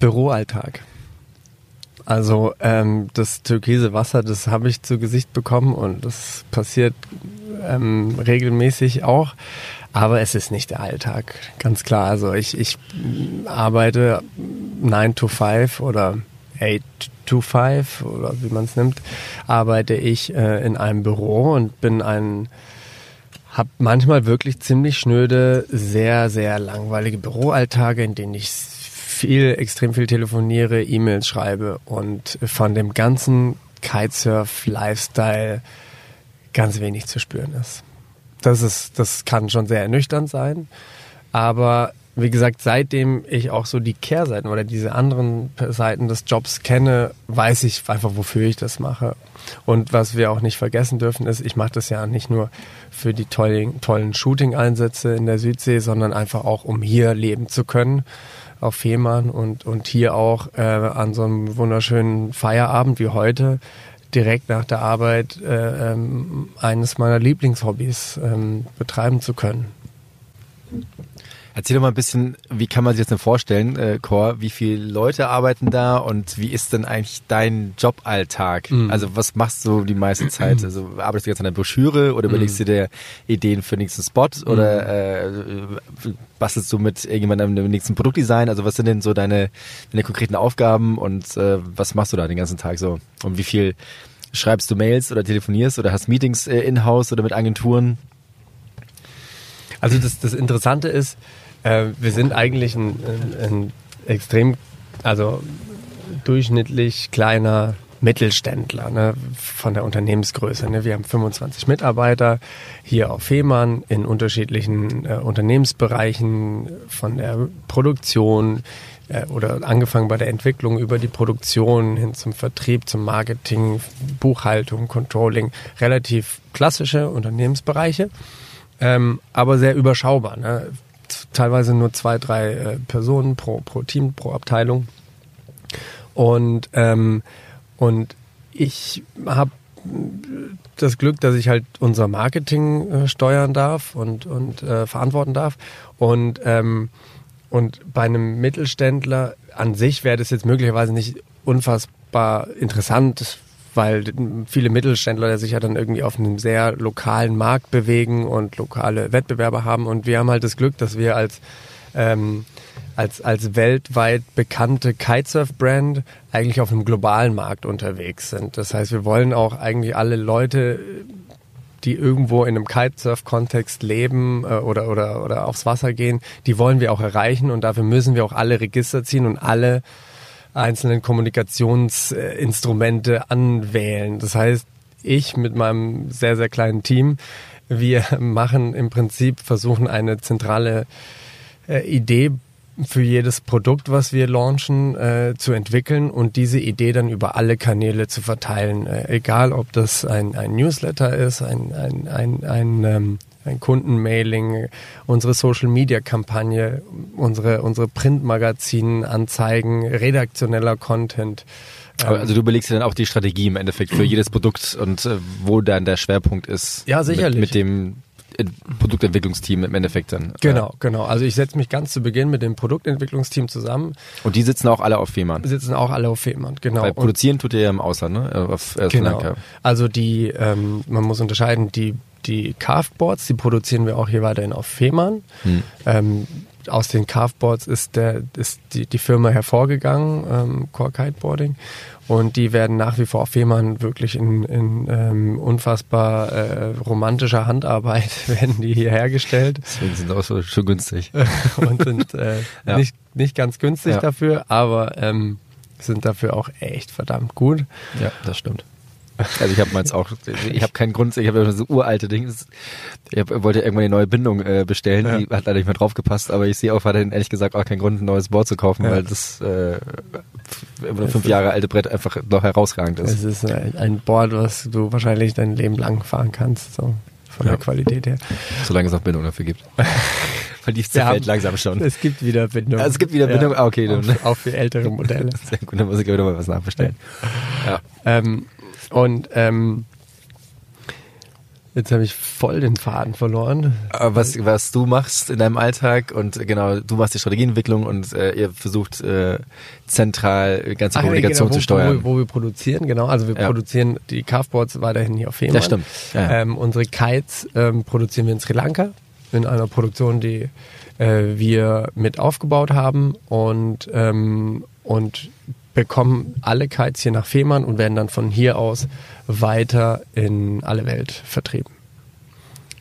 Büroalltag. Also ähm, das türkise Wasser, das habe ich zu Gesicht bekommen und das passiert ähm, regelmäßig auch. Aber es ist nicht der Alltag, ganz klar. Also ich, ich arbeite 9 to 5 oder 8 to 5 oder wie man es nimmt, arbeite ich äh, in einem Büro und bin ein habe manchmal wirklich ziemlich schnöde, sehr, sehr langweilige Büroalltage, in denen ich viel, extrem viel telefoniere, E-Mails schreibe und von dem ganzen Kitesurf-Lifestyle ganz wenig zu spüren ist. Das ist, das kann schon sehr ernüchternd sein. Aber wie gesagt, seitdem ich auch so die Kehrseiten oder diese anderen Seiten des Jobs kenne, weiß ich einfach, wofür ich das mache. Und was wir auch nicht vergessen dürfen, ist, ich mache das ja nicht nur für die tollen, tollen Shooting-Einsätze in der Südsee, sondern einfach auch, um hier leben zu können auf Fehmarn und, und hier auch äh, an so einem wunderschönen Feierabend wie heute direkt nach der Arbeit äh, ähm, eines meiner Lieblingshobbys ähm, betreiben zu können. Erzähl doch mal ein bisschen, wie kann man sich das denn vorstellen, äh, Cor? Wie viele Leute arbeiten da und wie ist denn eigentlich dein Joballtag? Mhm. Also was machst du die meiste Zeit? Also arbeitest du jetzt an der Broschüre oder überlegst mhm. du dir Ideen für den nächsten Spot oder mhm. äh, bastelst du mit irgendjemandem am nächsten Produktdesign? Also was sind denn so deine, deine konkreten Aufgaben und äh, was machst du da den ganzen Tag so? Und wie viel schreibst du Mails oder telefonierst oder hast Meetings äh, in-house oder mit Agenturen? Also das, das Interessante ist, äh, wir sind eigentlich ein, ein, ein extrem, also durchschnittlich kleiner Mittelständler ne, von der Unternehmensgröße. Ne. Wir haben 25 Mitarbeiter hier auf Fehmarn in unterschiedlichen äh, Unternehmensbereichen von der Produktion äh, oder angefangen bei der Entwicklung über die Produktion hin zum Vertrieb, zum Marketing, Buchhaltung, Controlling. Relativ klassische Unternehmensbereiche, ähm, aber sehr überschaubar. Ne teilweise nur zwei, drei äh, Personen pro, pro Team, pro Abteilung. Und, ähm, und ich habe das Glück, dass ich halt unser Marketing äh, steuern darf und, und äh, verantworten darf. Und, ähm, und bei einem Mittelständler an sich wäre das jetzt möglicherweise nicht unfassbar interessant, weil viele Mittelständler sich ja dann irgendwie auf einem sehr lokalen Markt bewegen und lokale Wettbewerber haben. Und wir haben halt das Glück, dass wir als ähm, als, als weltweit bekannte Kitesurf-Brand eigentlich auf einem globalen Markt unterwegs sind. Das heißt, wir wollen auch eigentlich alle Leute, die irgendwo in einem Kitesurf-Kontext leben äh, oder, oder, oder aufs Wasser gehen, die wollen wir auch erreichen und dafür müssen wir auch alle Register ziehen und alle einzelnen Kommunikationsinstrumente anwählen. Das heißt, ich mit meinem sehr, sehr kleinen Team, wir (laughs) machen im Prinzip, versuchen eine zentrale äh, Idee für jedes Produkt, was wir launchen, äh, zu entwickeln und diese Idee dann über alle Kanäle zu verteilen. Äh, egal, ob das ein, ein Newsletter ist, ein, ein, ein, ein ähm, ein Kundenmailing, unsere Social Media Kampagne, unsere, unsere Printmagazin, Anzeigen, redaktioneller Content. Aber also du überlegst dir dann auch die Strategie im Endeffekt für jedes Produkt und äh, wo dann der Schwerpunkt ist. Ja, sicherlich. Mit, mit dem Produktentwicklungsteam im Endeffekt dann. Genau, genau. Also ich setze mich ganz zu Beginn mit dem Produktentwicklungsteam zusammen. Und die sitzen auch alle auf Fehmarn? Sitzen auch alle auf Fehmarn, genau. Weil produzieren tut ihr ja im Ausland, ne? Auf äh, genau. Also die, ähm, man muss unterscheiden, die die Carveboards, die produzieren wir auch hier weiterhin auf Fehmarn. Hm. Ähm, aus den Carveboards ist, der, ist die, die Firma hervorgegangen, ähm, Core Kiteboarding. Und die werden nach wie vor auf Fehmarn wirklich in, in ähm, unfassbar äh, romantischer Handarbeit (laughs) werden die hier hergestellt. Deswegen sind auch so schon günstig. (laughs) und sind äh, (laughs) ja. nicht, nicht ganz günstig ja. dafür, aber ähm, sind dafür auch echt verdammt gut. Ja, das stimmt. Also ich habe jetzt auch, ich habe keinen Grund, ich habe so uralte Dinge. Ich hab, wollte irgendwann eine neue Bindung äh, bestellen, ja. die hat leider nicht mehr drauf gepasst, aber ich sehe auch weiterhin ehrlich gesagt auch keinen Grund, ein neues Board zu kaufen, ja. weil das äh, fünf Jahre alte Brett einfach noch herausragend ist. Es ist ein Board, was du wahrscheinlich dein Leben lang fahren kannst, so von ja. der Qualität her. Solange es noch Bindung dafür gibt. (laughs) Weil die zerfällt langsam schon. Es gibt wieder Bindung. Es gibt wieder Bindung, ah, okay. Dann. Auch, auch für ältere Modelle. (laughs) Sehr gut, dann muss ich wieder mal was nachbestellen. Ja. Ähm, und ähm, Jetzt habe ich voll den Faden verloren. Aber was, was du machst in deinem Alltag und genau, du machst die Strategieentwicklung und äh, ihr versucht äh, zentral ganze Ach, Kommunikation genau, wo, zu steuern. Wo, wo wir produzieren, genau. Also wir Ja. produzieren die Carveboards weiterhin hier auf Fehmarn. Das stimmt. Ja. Ähm, unsere Kites ähm, produzieren wir in Sri Lanka in einer Produktion, die äh, wir mit aufgebaut haben und, ähm, und bekommen alle Kites hier nach Fehmarn und werden dann von hier aus weiter in alle Welt vertrieben.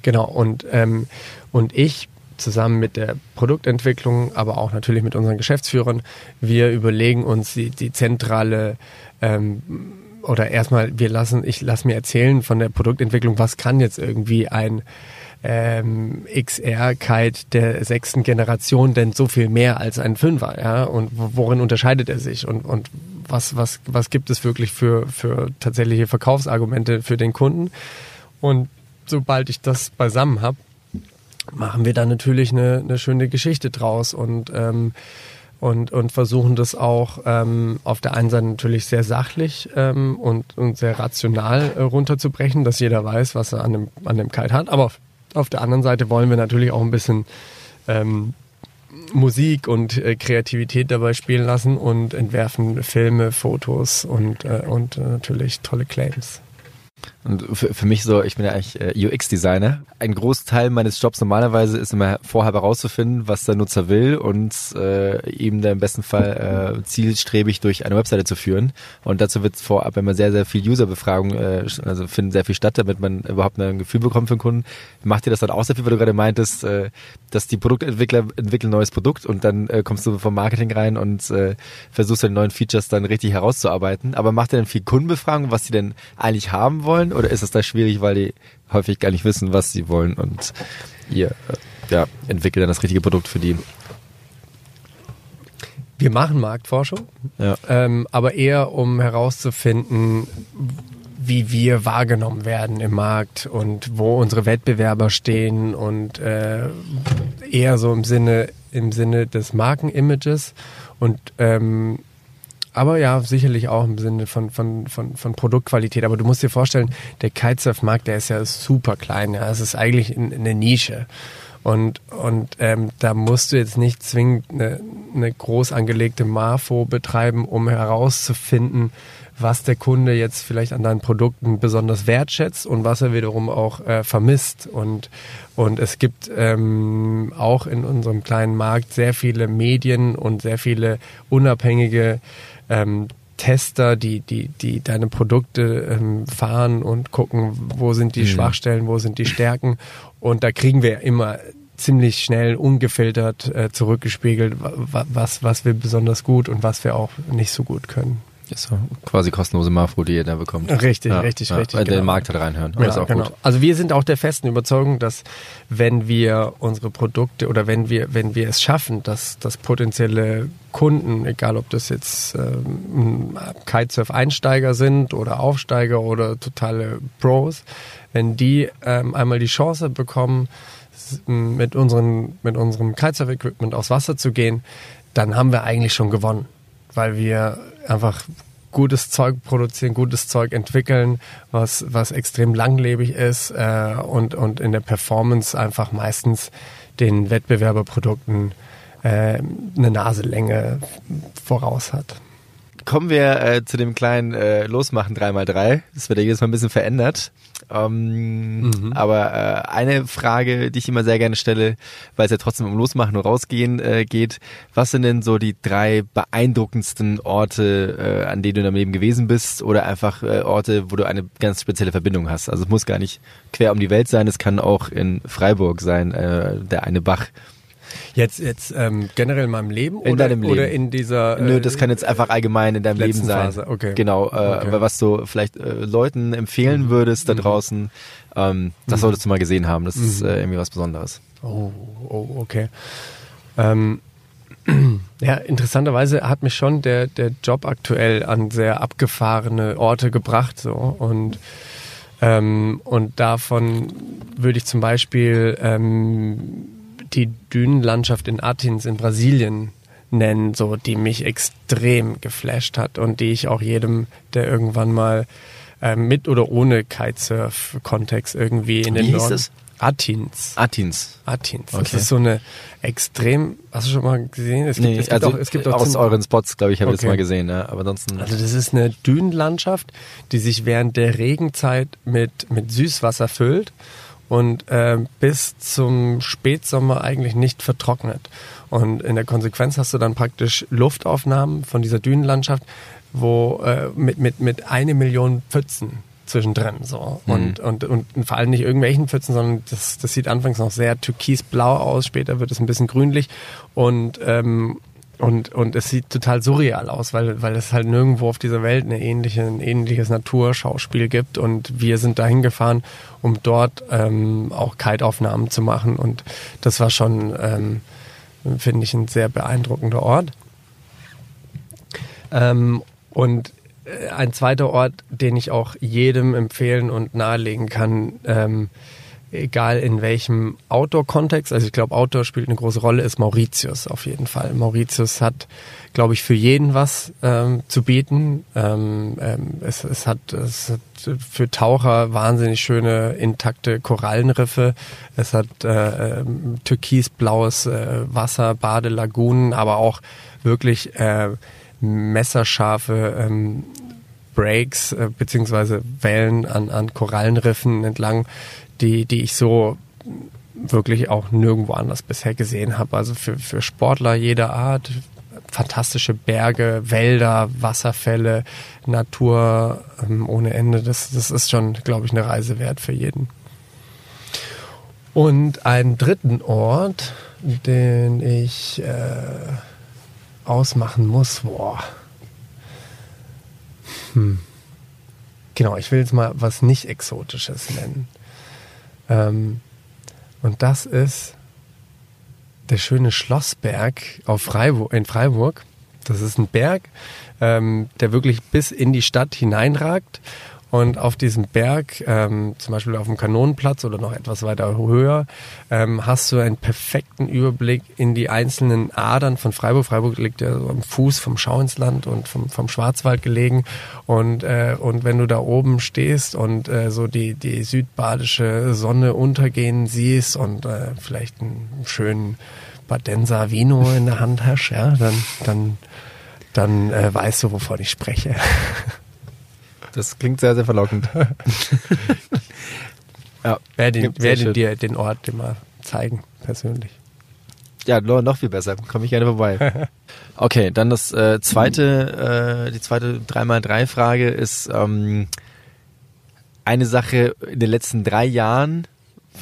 Genau, und, ähm, und ich zusammen mit der Produktentwicklung, aber auch natürlich mit unseren Geschäftsführern, wir überlegen uns die, die zentrale ähm, oder erstmal, wir lassen, ich lasse mir erzählen von der Produktentwicklung, was kann jetzt irgendwie ein ähm, XR-Kite der sechsten Generation denn so viel mehr als ein Fünfer, ja? Und wo- worin unterscheidet er sich und, und was, was, was gibt es wirklich für, für tatsächliche Verkaufsargumente für den Kunden? Und sobald ich das beisammen habe, machen wir dann natürlich eine, eine schöne Geschichte draus und ähm, und, und versuchen das auch ähm, auf der einen Seite natürlich sehr sachlich ähm, und, und sehr rational äh, runterzubrechen, dass jeder weiß, was er an dem, an dem Kite hat. Aber auf, der anderen Seite wollen wir natürlich auch ein bisschen ähm, Musik und äh, Kreativität dabei spielen lassen und entwerfen Filme, Fotos und, äh, und äh, natürlich tolle Claims. Und für, für mich so, ich bin ja eigentlich äh, UX-Designer. Ein Großteil meines Jobs normalerweise ist immer vorher herauszufinden, was der Nutzer will und äh, ihm dann im besten Fall äh, zielstrebig durch eine Webseite zu führen. Und dazu wird vorab immer sehr, sehr viel User-Befragung, äh, also finden sehr viel statt, damit man überhaupt ein Gefühl bekommt für den Kunden. Macht dir das dann auch sehr viel, weil du gerade meintest, äh, dass die Produktentwickler entwickeln ein neues Produkt und dann äh, kommst du vom Marketing rein und äh, versuchst deine neuen Features dann richtig herauszuarbeiten. Aber macht ihr dann viel Kundenbefragung, was sie denn eigentlich haben wollen? Oder ist es da schwierig, weil die häufig gar nicht wissen, was sie wollen und ihr äh, ja, entwickelt dann das richtige Produkt für die? Wir machen Marktforschung, Ja. ähm, aber eher um herauszufinden, wie wir wahrgenommen werden im Markt und wo unsere Wettbewerber stehen und äh, eher so im Sinne im Sinne des Markenimages und ähm, aber ja, sicherlich auch im Sinne von, von, von, von Produktqualität. Aber du musst dir vorstellen, der Kitesurf-Markt, der ist ja super klein. Ja. Es ist eigentlich in- eine Nische. Und, und ähm, da musst du jetzt nicht zwingend eine, eine groß angelegte Marfo betreiben, um herauszufinden, was der Kunde jetzt vielleicht an deinen Produkten besonders wertschätzt und was er wiederum auch äh, vermisst. Und, und es gibt ähm, auch in unserem kleinen Markt sehr viele Medien und sehr viele unabhängige ähm, Tester, die, die, die deine Produkte ähm, fahren und gucken, wo sind die Schwachstellen, wo sind die Stärken. Und da kriegen wir immer ziemlich schnell ungefiltert äh, zurückgespiegelt, wa- wa- was, was wir besonders gut und was wir auch nicht so gut können. Das ist so quasi kostenlose Marfo, die ihr da bekommt. Richtig, richtig, richtig, Weil genau. den Markt halt reinhören. Das ist auch genau. gut. Also wir sind auch der festen Überzeugung, dass wenn wir unsere Produkte oder wenn wir, wenn wir es schaffen, dass, dass potenzielle Kunden, egal ob das jetzt ähm, Kitesurf-Einsteiger sind oder Aufsteiger oder totale Pros, wenn die ähm, einmal die Chance bekommen, mit, unseren, mit unserem Kitesurf-Equipment aufs Wasser zu gehen, dann haben wir eigentlich schon gewonnen, weil wir einfach gutes Zeug produzieren, gutes Zeug entwickeln, was, was extrem langlebig ist äh, und, und in der Performance einfach meistens den Wettbewerberprodukten äh, eine Naselänge voraus hat. Kommen wir äh, zu dem kleinen äh, Losmachen 3x3. Das wird ja jedes Mal ein bisschen verändert. Ähm, Aber äh, eine Frage, die ich immer sehr gerne stelle, weil es ja trotzdem um Losmachen und Rausgehen äh, geht. Was sind denn so die drei beeindruckendsten Orte, äh, an denen du in deinem Leben gewesen bist oder einfach äh, Orte, wo du eine ganz spezielle Verbindung hast? Also es muss gar nicht quer um die Welt sein, es kann auch in Freiburg sein, äh, der eine Bach. Jetzt, jetzt ähm, generell in meinem Leben In oder, deinem Leben. oder in dieser. Nö, äh, das kann jetzt einfach allgemein in deinem Leben sein. Phase, okay. Genau, äh, Okay. aber was du vielleicht äh, Leuten empfehlen würdest da draußen, ähm, das solltest du mal gesehen haben. Das ist äh, irgendwie was Besonderes. Oh, oh okay. Ähm, (clears throat) ja, interessanterweise hat mich schon der, der Job aktuell an sehr abgefahrene Orte gebracht. So. Und, ähm, und davon würde ich zum Beispiel ähm, die Dünenlandschaft in Athens in Brasilien nennen, so, die mich extrem geflasht hat und die ich auch jedem, der irgendwann mal äh, mit oder ohne Kitesurf-Kontext irgendwie in Wie den Norden. es? Atins. Atins. Atins. Das Okay. ist so eine extrem, hast du schon mal gesehen? Es gibt, Nee, es gibt also auch, es gibt auch aus euren Spots, glaube ich, habe ich Okay. das mal gesehen, ja. aber ansonsten. Also das ist eine Dünenlandschaft, die sich während der Regenzeit mit, mit Süßwasser füllt und ähm, bis zum Spätsommer eigentlich nicht vertrocknet. Und in der Konsequenz hast du dann praktisch Luftaufnahmen von dieser Dünenlandschaft, wo äh, mit, mit, mit eine Million Pfützen zwischendrin so. Und, und, und vor allem nicht irgendwelchen Pfützen, sondern das, das sieht anfangs noch sehr türkisblau aus, später wird es ein bisschen grünlich. Und ähm, und, und es sieht total surreal aus, weil, weil es halt nirgendwo auf dieser Welt eine ähnliche, ein ähnliches Naturschauspiel gibt. Und wir sind dahin gefahren, um dort ähm, auch Kiteaufnahmen zu machen. Und das war schon, ähm, finde ich, ein sehr beeindruckender Ort. Ähm, und äh, ein zweiter Ort, den ich auch jedem empfehlen und nahelegen kann, ähm, egal in welchem Outdoor-Kontext, also ich glaube, Outdoor spielt eine große Rolle, ist Mauritius auf jeden Fall. Mauritius hat, glaube ich, für jeden was ähm, zu bieten. Ähm, ähm, es, es, hat, es hat für Taucher wahnsinnig schöne, intakte Korallenriffe. Es hat äh, ähm, türkisblaues äh, Wasser, Badelagunen, aber auch wirklich äh, messerscharfe ähm, Breaks äh, beziehungsweise Wellen an, an Korallenriffen entlang, die, die ich so wirklich auch nirgendwo anders bisher gesehen habe. Also für, für Sportler jeder Art, fantastische Berge, Wälder, Wasserfälle, Natur ähm, ohne Ende. Das, das ist schon, glaube ich, eine Reise wert für jeden. Und einen dritten Ort, den ich äh, ausmachen muss, boah. Hm. Genau, ich will jetzt mal was nicht Exotisches nennen. Ähm, und das ist der schöne Schlossberg auf Freiburg, in Freiburg. Das ist ein Berg, ähm, der wirklich bis in die Stadt hineinragt. Und auf diesem Berg, ähm, zum Beispiel auf dem Kanonenplatz oder noch etwas weiter höher, ähm, hast du einen perfekten Überblick in die einzelnen Adern von Freiburg. Freiburg liegt ja so am Fuß vom Schau ins Land und vom, vom Schwarzwald gelegen. Und, äh, und wenn du da oben stehst und äh, so die, die südbadische Sonne untergehen siehst und äh, vielleicht einen schönen Badenser Vino in der Hand hast, ja, dann, dann, dann äh, weißt du, wovon ich spreche. (laughs) Das klingt sehr, sehr verlockend. (laughs) ja, Werde werde schön. dir den Ort mal zeigen, persönlich. Ja, noch noch viel besser. Komme ich gerne vorbei. (laughs) Okay, dann das äh, zweite, äh, die zweite 3x3-Frage ist ähm, eine Sache in den letzten drei Jahren,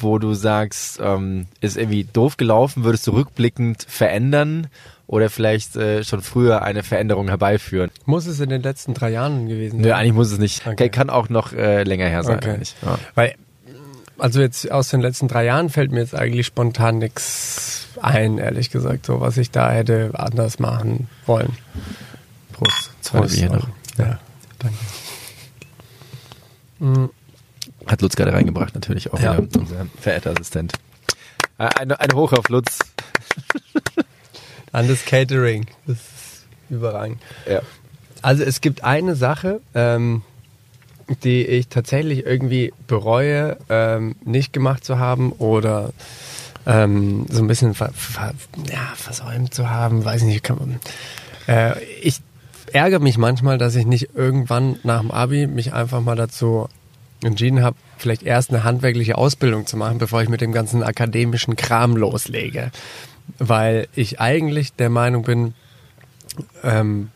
wo du sagst, ähm, ist irgendwie doof gelaufen, würdest du rückblickend verändern oder vielleicht äh, schon früher eine Veränderung herbeiführen? Muss es in den letzten drei Jahren gewesen Nö, eigentlich muss es nicht. Okay. Kann auch noch äh, länger her sein. Okay. Ja. Weil, also jetzt aus den letzten drei Jahren fällt mir jetzt eigentlich spontan nichts ein, ehrlich gesagt, so was ich da hätte anders machen wollen. Prost. Zweite Bier noch. Ja, danke. Hat Lutz gerade reingebracht, natürlich auch Ja. unser verehrter Assistent. Äh, Eine, eine Hoch auf Lutz. An das Catering. Das ist überragend. Ja. Also es gibt eine Sache, ähm, die ich tatsächlich irgendwie bereue, ähm, nicht gemacht zu haben oder ähm, so ein bisschen ver, ver, ja, versäumt zu haben, weiß nicht. Man, äh, ich ärgere mich manchmal, dass ich nicht irgendwann nach dem Abi mich einfach mal dazu entschieden habe, vielleicht erst eine handwerkliche Ausbildung zu machen, bevor ich mit dem ganzen akademischen Kram loslege. Weil ich eigentlich der Meinung bin, ähm,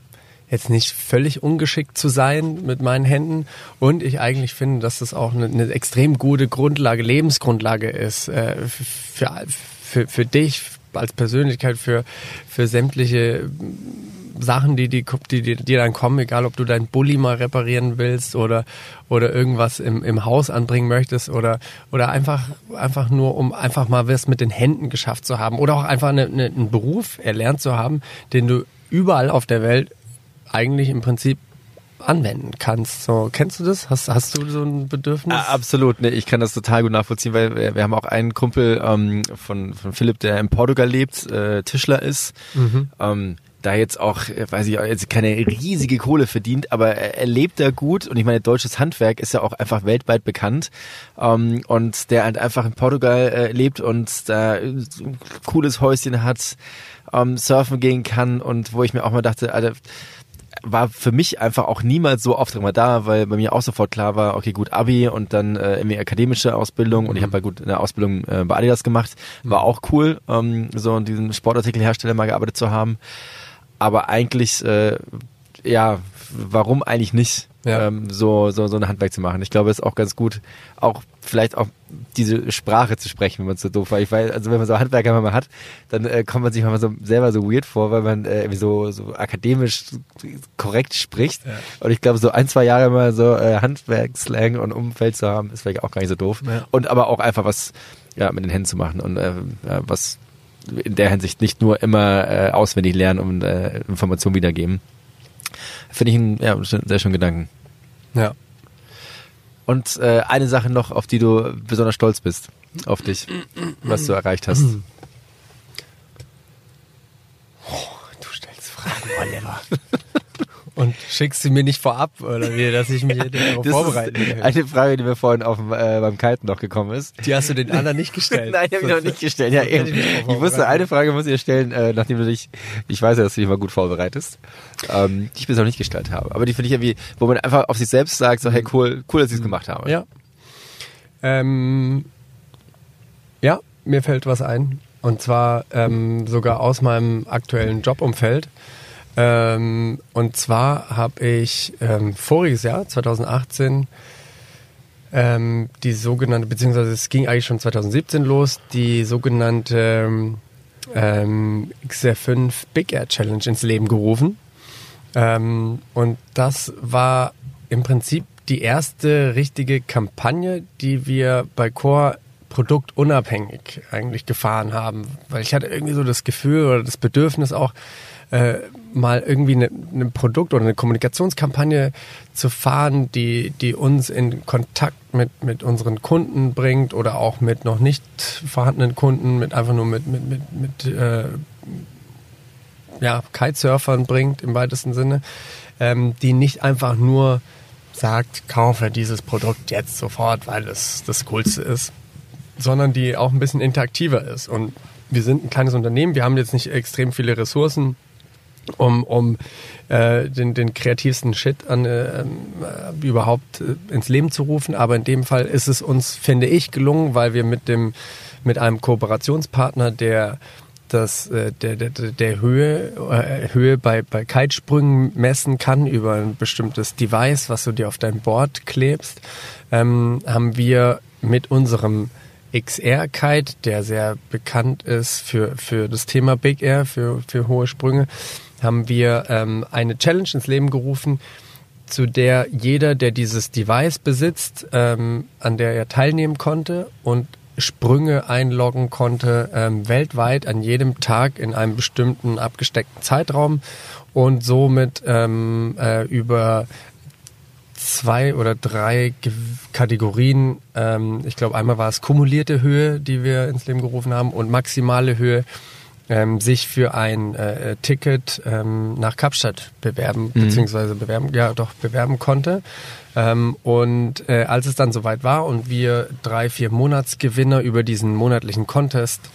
jetzt nicht völlig ungeschickt zu sein mit meinen Händen und ich eigentlich finde, dass das auch eine, eine extrem gute Grundlage, Lebensgrundlage ist äh, für, für, für dich als Persönlichkeit, für, für sämtliche Sachen, die, die, die, die dir dann kommen, egal ob du deinen Bulli mal reparieren willst oder, oder irgendwas im, im Haus anbringen möchtest oder, oder einfach, einfach nur, um einfach mal was mit den Händen geschafft zu haben oder auch einfach eine, eine, einen Beruf erlernt zu haben, den du überall auf der Welt eigentlich im Prinzip anwenden kannst. So, kennst du das? Hast, hast du so ein Bedürfnis? Absolut, nee, ich kann das total gut nachvollziehen, weil wir, wir haben auch einen Kumpel ähm, von, von Philipp, der in Portugal lebt, äh, Tischler ist. Ähm, da jetzt auch, äh, weiß ich, jetzt keine riesige Kohle verdient, aber er, lebt da gut. Und ich meine, deutsches Handwerk ist ja auch einfach weltweit bekannt. Ähm, und der halt einfach in Portugal äh, lebt und da ein cooles Häuschen hat, ähm, surfen gehen kann. Und wo ich mir auch mal dachte, Alter, war für mich einfach auch niemals so oft immer da, weil bei mir auch sofort klar war, okay, gut, Abi und dann äh, irgendwie akademische Ausbildung. Und ich habe gut eine Ausbildung äh, bei Adidas gemacht, war auch cool, ähm, so in diesem Sportartikelhersteller mal gearbeitet zu haben. Aber eigentlich, äh, ja, warum eigentlich nicht? Ja. Ähm, so, so, so ein Handwerk zu machen. Ich glaube, es ist auch ganz gut, auch vielleicht auch diese Sprache zu sprechen, wenn man es so doof war. Ich weiß, also wenn man so Handwerker mal hat, dann äh, kommt man sich manchmal so selber so weird vor, weil man äh, irgendwie so, so akademisch korrekt spricht. Ja. Und ich glaube, so ein, zwei Jahre mal so äh, Handwerkslang und Umfeld zu haben, ist vielleicht auch gar nicht so doof. Ja. Und aber auch einfach was ja, mit den Händen zu machen und äh, ja, was in der Hinsicht nicht nur immer äh, auswendig lernen und äh, Informationen wiedergeben. Finde ich einen ja, sehr schönen Gedanken. Ja. Und äh, eine Sache noch, auf die du besonders stolz bist, auf dich, was du erreicht hast. Du stellst Fragen, Oliver. (laughs) Und schickst sie mir nicht vorab, oder wie, dass ich mich (laughs) darauf vorbereiten kann. eine Frage, die mir vorhin auf dem, äh, beim Kiten noch gekommen ist. Die hast du den anderen nicht gestellt. (laughs) Nein, die habe ich noch nicht gestellt. Ja, eben. ich Ich, wusste, eine Frage muss ich dir stellen, äh, nachdem du dich, ich weiß ja, dass du dich mal gut vorbereitest, ähm, die ich bisher noch nicht gestellt habe. Aber die finde ich irgendwie, wo man einfach auf sich selbst sagt, so, hey, cool, cool, dass ich es gemacht habe. Ja. Ähm, ja, mir fällt was ein. Und zwar ähm, sogar aus meinem aktuellen Jobumfeld. Ähm, und zwar habe ich ähm, voriges Jahr, 2018, ähm, die sogenannte, beziehungsweise es ging eigentlich schon 2017 los, die sogenannte ähm, XR5 Big Air Challenge ins Leben gerufen. Ähm, und das war im Prinzip die erste richtige Kampagne, die wir bei Core produktunabhängig eigentlich gefahren haben. Weil ich hatte irgendwie so das Gefühl oder das Bedürfnis auch, äh, mal irgendwie eine, eine Produkt- oder eine Kommunikationskampagne zu fahren, die, die uns in Kontakt mit, mit unseren Kunden bringt oder auch mit noch nicht vorhandenen Kunden, mit einfach nur mit, mit, mit, mit äh, ja, Kitesurfern bringt im weitesten Sinne, ähm, die nicht einfach nur sagt, kaufe dieses Produkt jetzt sofort, weil es das Coolste ist, sondern die auch ein bisschen interaktiver ist. Und wir sind ein kleines Unternehmen, wir haben jetzt nicht extrem viele Ressourcen, um, um äh, den, den kreativsten Shit an, äh, äh, überhaupt äh, ins Leben zu rufen. Aber in dem Fall ist es uns, finde ich, gelungen, weil wir mit dem mit einem Kooperationspartner, der das, äh, der, der, der Höhe, äh, Höhe bei, bei Kitesprüngen messen kann über ein bestimmtes Device, was du dir auf dein Board klebst, ähm, haben wir mit unserem XR-Kite, der sehr bekannt ist für, für das Thema Big Air, für, für hohe Sprünge, haben wir ähm, eine Challenge ins Leben gerufen, zu der jeder, der dieses Device besitzt, ähm, an der er teilnehmen konnte und Sprünge einloggen konnte, ähm, weltweit an jedem Tag in einem bestimmten abgesteckten Zeitraum und somit ähm, äh, über zwei oder drei Ge Kategorien, ähm, ich glaube einmal war es kumulierte Höhe, die wir ins Leben gerufen haben und maximale Höhe, ähm, sich für ein äh, Ticket ähm, nach Kapstadt bewerben, beziehungsweise bewerben, ja doch bewerben konnte. Ähm, und äh, als es dann soweit war und wir drei, vier Monatsgewinner über diesen monatlichen Contest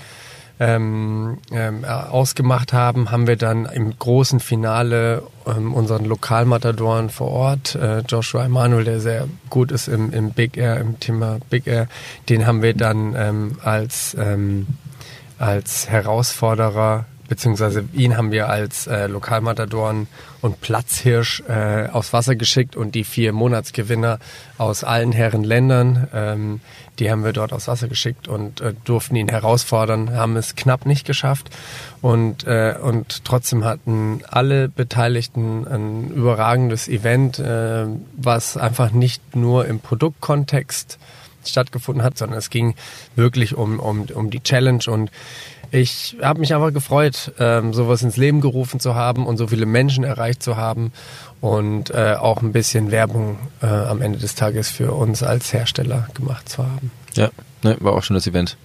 ähm, ähm, äh, ausgemacht haben, haben wir dann im großen Finale ähm, unseren Lokalmatadoren vor Ort, äh, Joshua Emanuel, der sehr gut ist im, im Big Air, im Thema Big Air, den haben wir dann ähm, als, ähm, als Herausforderer beziehungsweise ihn haben wir als äh, Lokalmatadoren und Platzhirsch äh, aufs Wasser geschickt und die vier Monatsgewinner aus allen Herren Ländern, ähm, die haben wir dort aufs Wasser geschickt und äh, durften ihn herausfordern, haben es knapp nicht geschafft und, äh, und trotzdem hatten alle Beteiligten ein überragendes Event, äh, was einfach nicht nur im Produktkontext stattgefunden hat, sondern es ging wirklich um, um, um die Challenge und ich habe mich einfach gefreut, ähm, sowas ins Leben gerufen zu haben und so viele Menschen erreicht zu haben und äh, auch ein bisschen Werbung äh, am Ende des Tages für uns als Hersteller gemacht zu haben. Ja, ne, war auch schon das Event.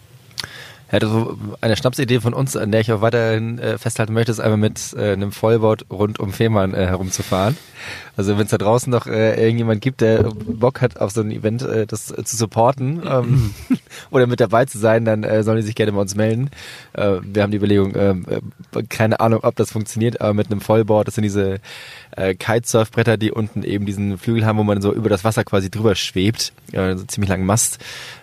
Ja, also eine Schnapsidee von uns, an der ich auch weiterhin äh, festhalten möchte, ist einfach mit äh, einem Vollboard rund um Fehmarn äh, herumzufahren. Also wenn es da draußen noch äh, irgendjemand gibt, der Bock hat, auf so ein Event äh, das äh, zu supporten ähm, (clears throat) oder mit dabei zu sein, dann äh, sollen die sich gerne bei uns melden. Äh, wir haben die Überlegung, äh, äh, keine Ahnung, ob das funktioniert, aber mit einem Vollboard, das sind diese äh, Kitesurfbretter, die unten eben diesen Flügel haben, wo man so über das Wasser quasi drüber schwebt, äh, so ziemlich langen Mast.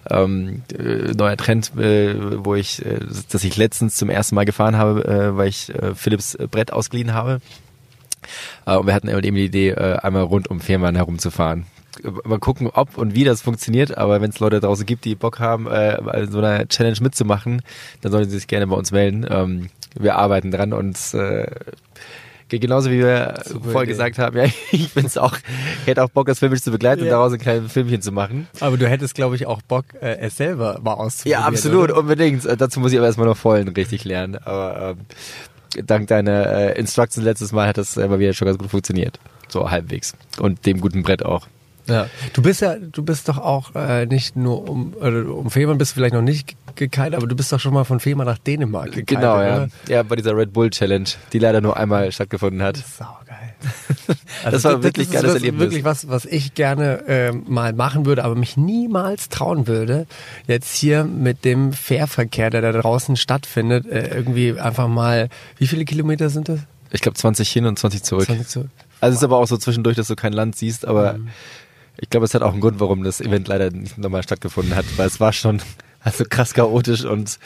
Ähm, äh, neuer Trend, äh, wo ich, äh, dass ich letztens zum ersten Mal gefahren habe, äh, weil ich äh, Philips Brett ausgeliehen habe. Äh, und wir hatten eben die Idee, äh, einmal rund um Fehmarn herumzufahren. Mal gucken, ob und wie das funktioniert, aber wenn es Leute draußen gibt, die Bock haben, äh, so einer Challenge mitzumachen, dann sollen sie sich gerne bei uns melden. Ähm, wir arbeiten dran und äh, genauso wie wir Super vorher Idee. gesagt haben, ja, (laughs) ich bin's auch, hätte auch Bock, das filmisch zu begleiten ja. und daraus ein kleines Filmchen zu machen. Aber du hättest, glaube ich, auch Bock, äh, es selber mal auszuprobieren. Ja, absolut, oder? unbedingt. Äh, dazu muss ich aber erstmal noch vollen richtig lernen. Aber ähm, dank deiner äh, Instructions letztes Mal hat das immer wieder schon ganz gut funktioniert. So halbwegs. Und dem guten Brett auch. Ja. Du bist ja, du bist doch auch äh, nicht nur um, äh, um Fehmarn bist du vielleicht noch nicht gekite, aber du bist doch schon mal von Fehmarn nach Dänemark gekite. Genau, ja. Oder? Ja, bei dieser Red Bull Challenge, die leider nur einmal stattgefunden hat. Saugeil. (laughs) Also das war das, wirklich das geiles ist Erlebnis. wirklich was, was ich gerne äh, mal machen würde, aber mich niemals trauen würde, jetzt hier mit dem Fährverkehr, der da draußen stattfindet, äh, irgendwie einfach mal, wie viele Kilometer sind das? Ich glaube 20 hin und 20 zurück. 20 zurück. Also es ist aber auch so zwischendurch, dass du kein Land siehst, aber mhm. Ich glaube, es hat auch einen Grund, warum das Event leider nicht nochmal stattgefunden hat, weil es war schon (laughs) also krass chaotisch und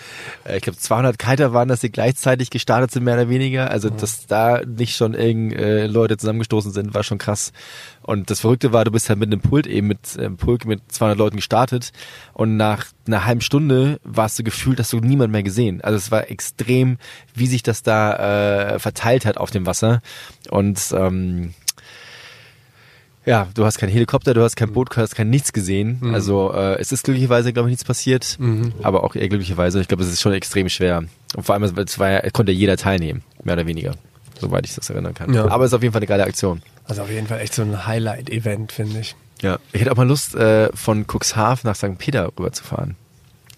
äh, ich glaube 200 Kiter waren, dass sie gleichzeitig gestartet sind, mehr oder weniger. Also, dass da nicht schon irgend äh, Leute zusammengestoßen sind, war schon krass. Und das Verrückte war, du bist halt mit einem Pult eben mit ähm, Pulk mit 200 Leuten gestartet und nach einer halben Stunde warst du gefühlt, dass du niemand mehr gesehen. Also es war extrem, wie sich das da äh, verteilt hat auf dem Wasser und ähm, ja, du hast kein Helikopter, du hast kein Boot, du hast kein nichts gesehen. Mhm. Also äh, es ist glücklicherweise, glaube ich, nichts passiert. Mhm. Aber auch eher glücklicherweise. Ich glaube, es ist schon extrem schwer. Und vor allem, es war, konnte jeder teilnehmen, mehr oder weniger. Soweit ich das erinnern kann. Ja. Aber es ist auf jeden Fall eine geile Aktion. Also auf jeden Fall echt so ein Highlight-Event, finde ich. Ja, ich hätte auch mal Lust, äh, von Cuxhaven nach St. Peter rüberzufahren.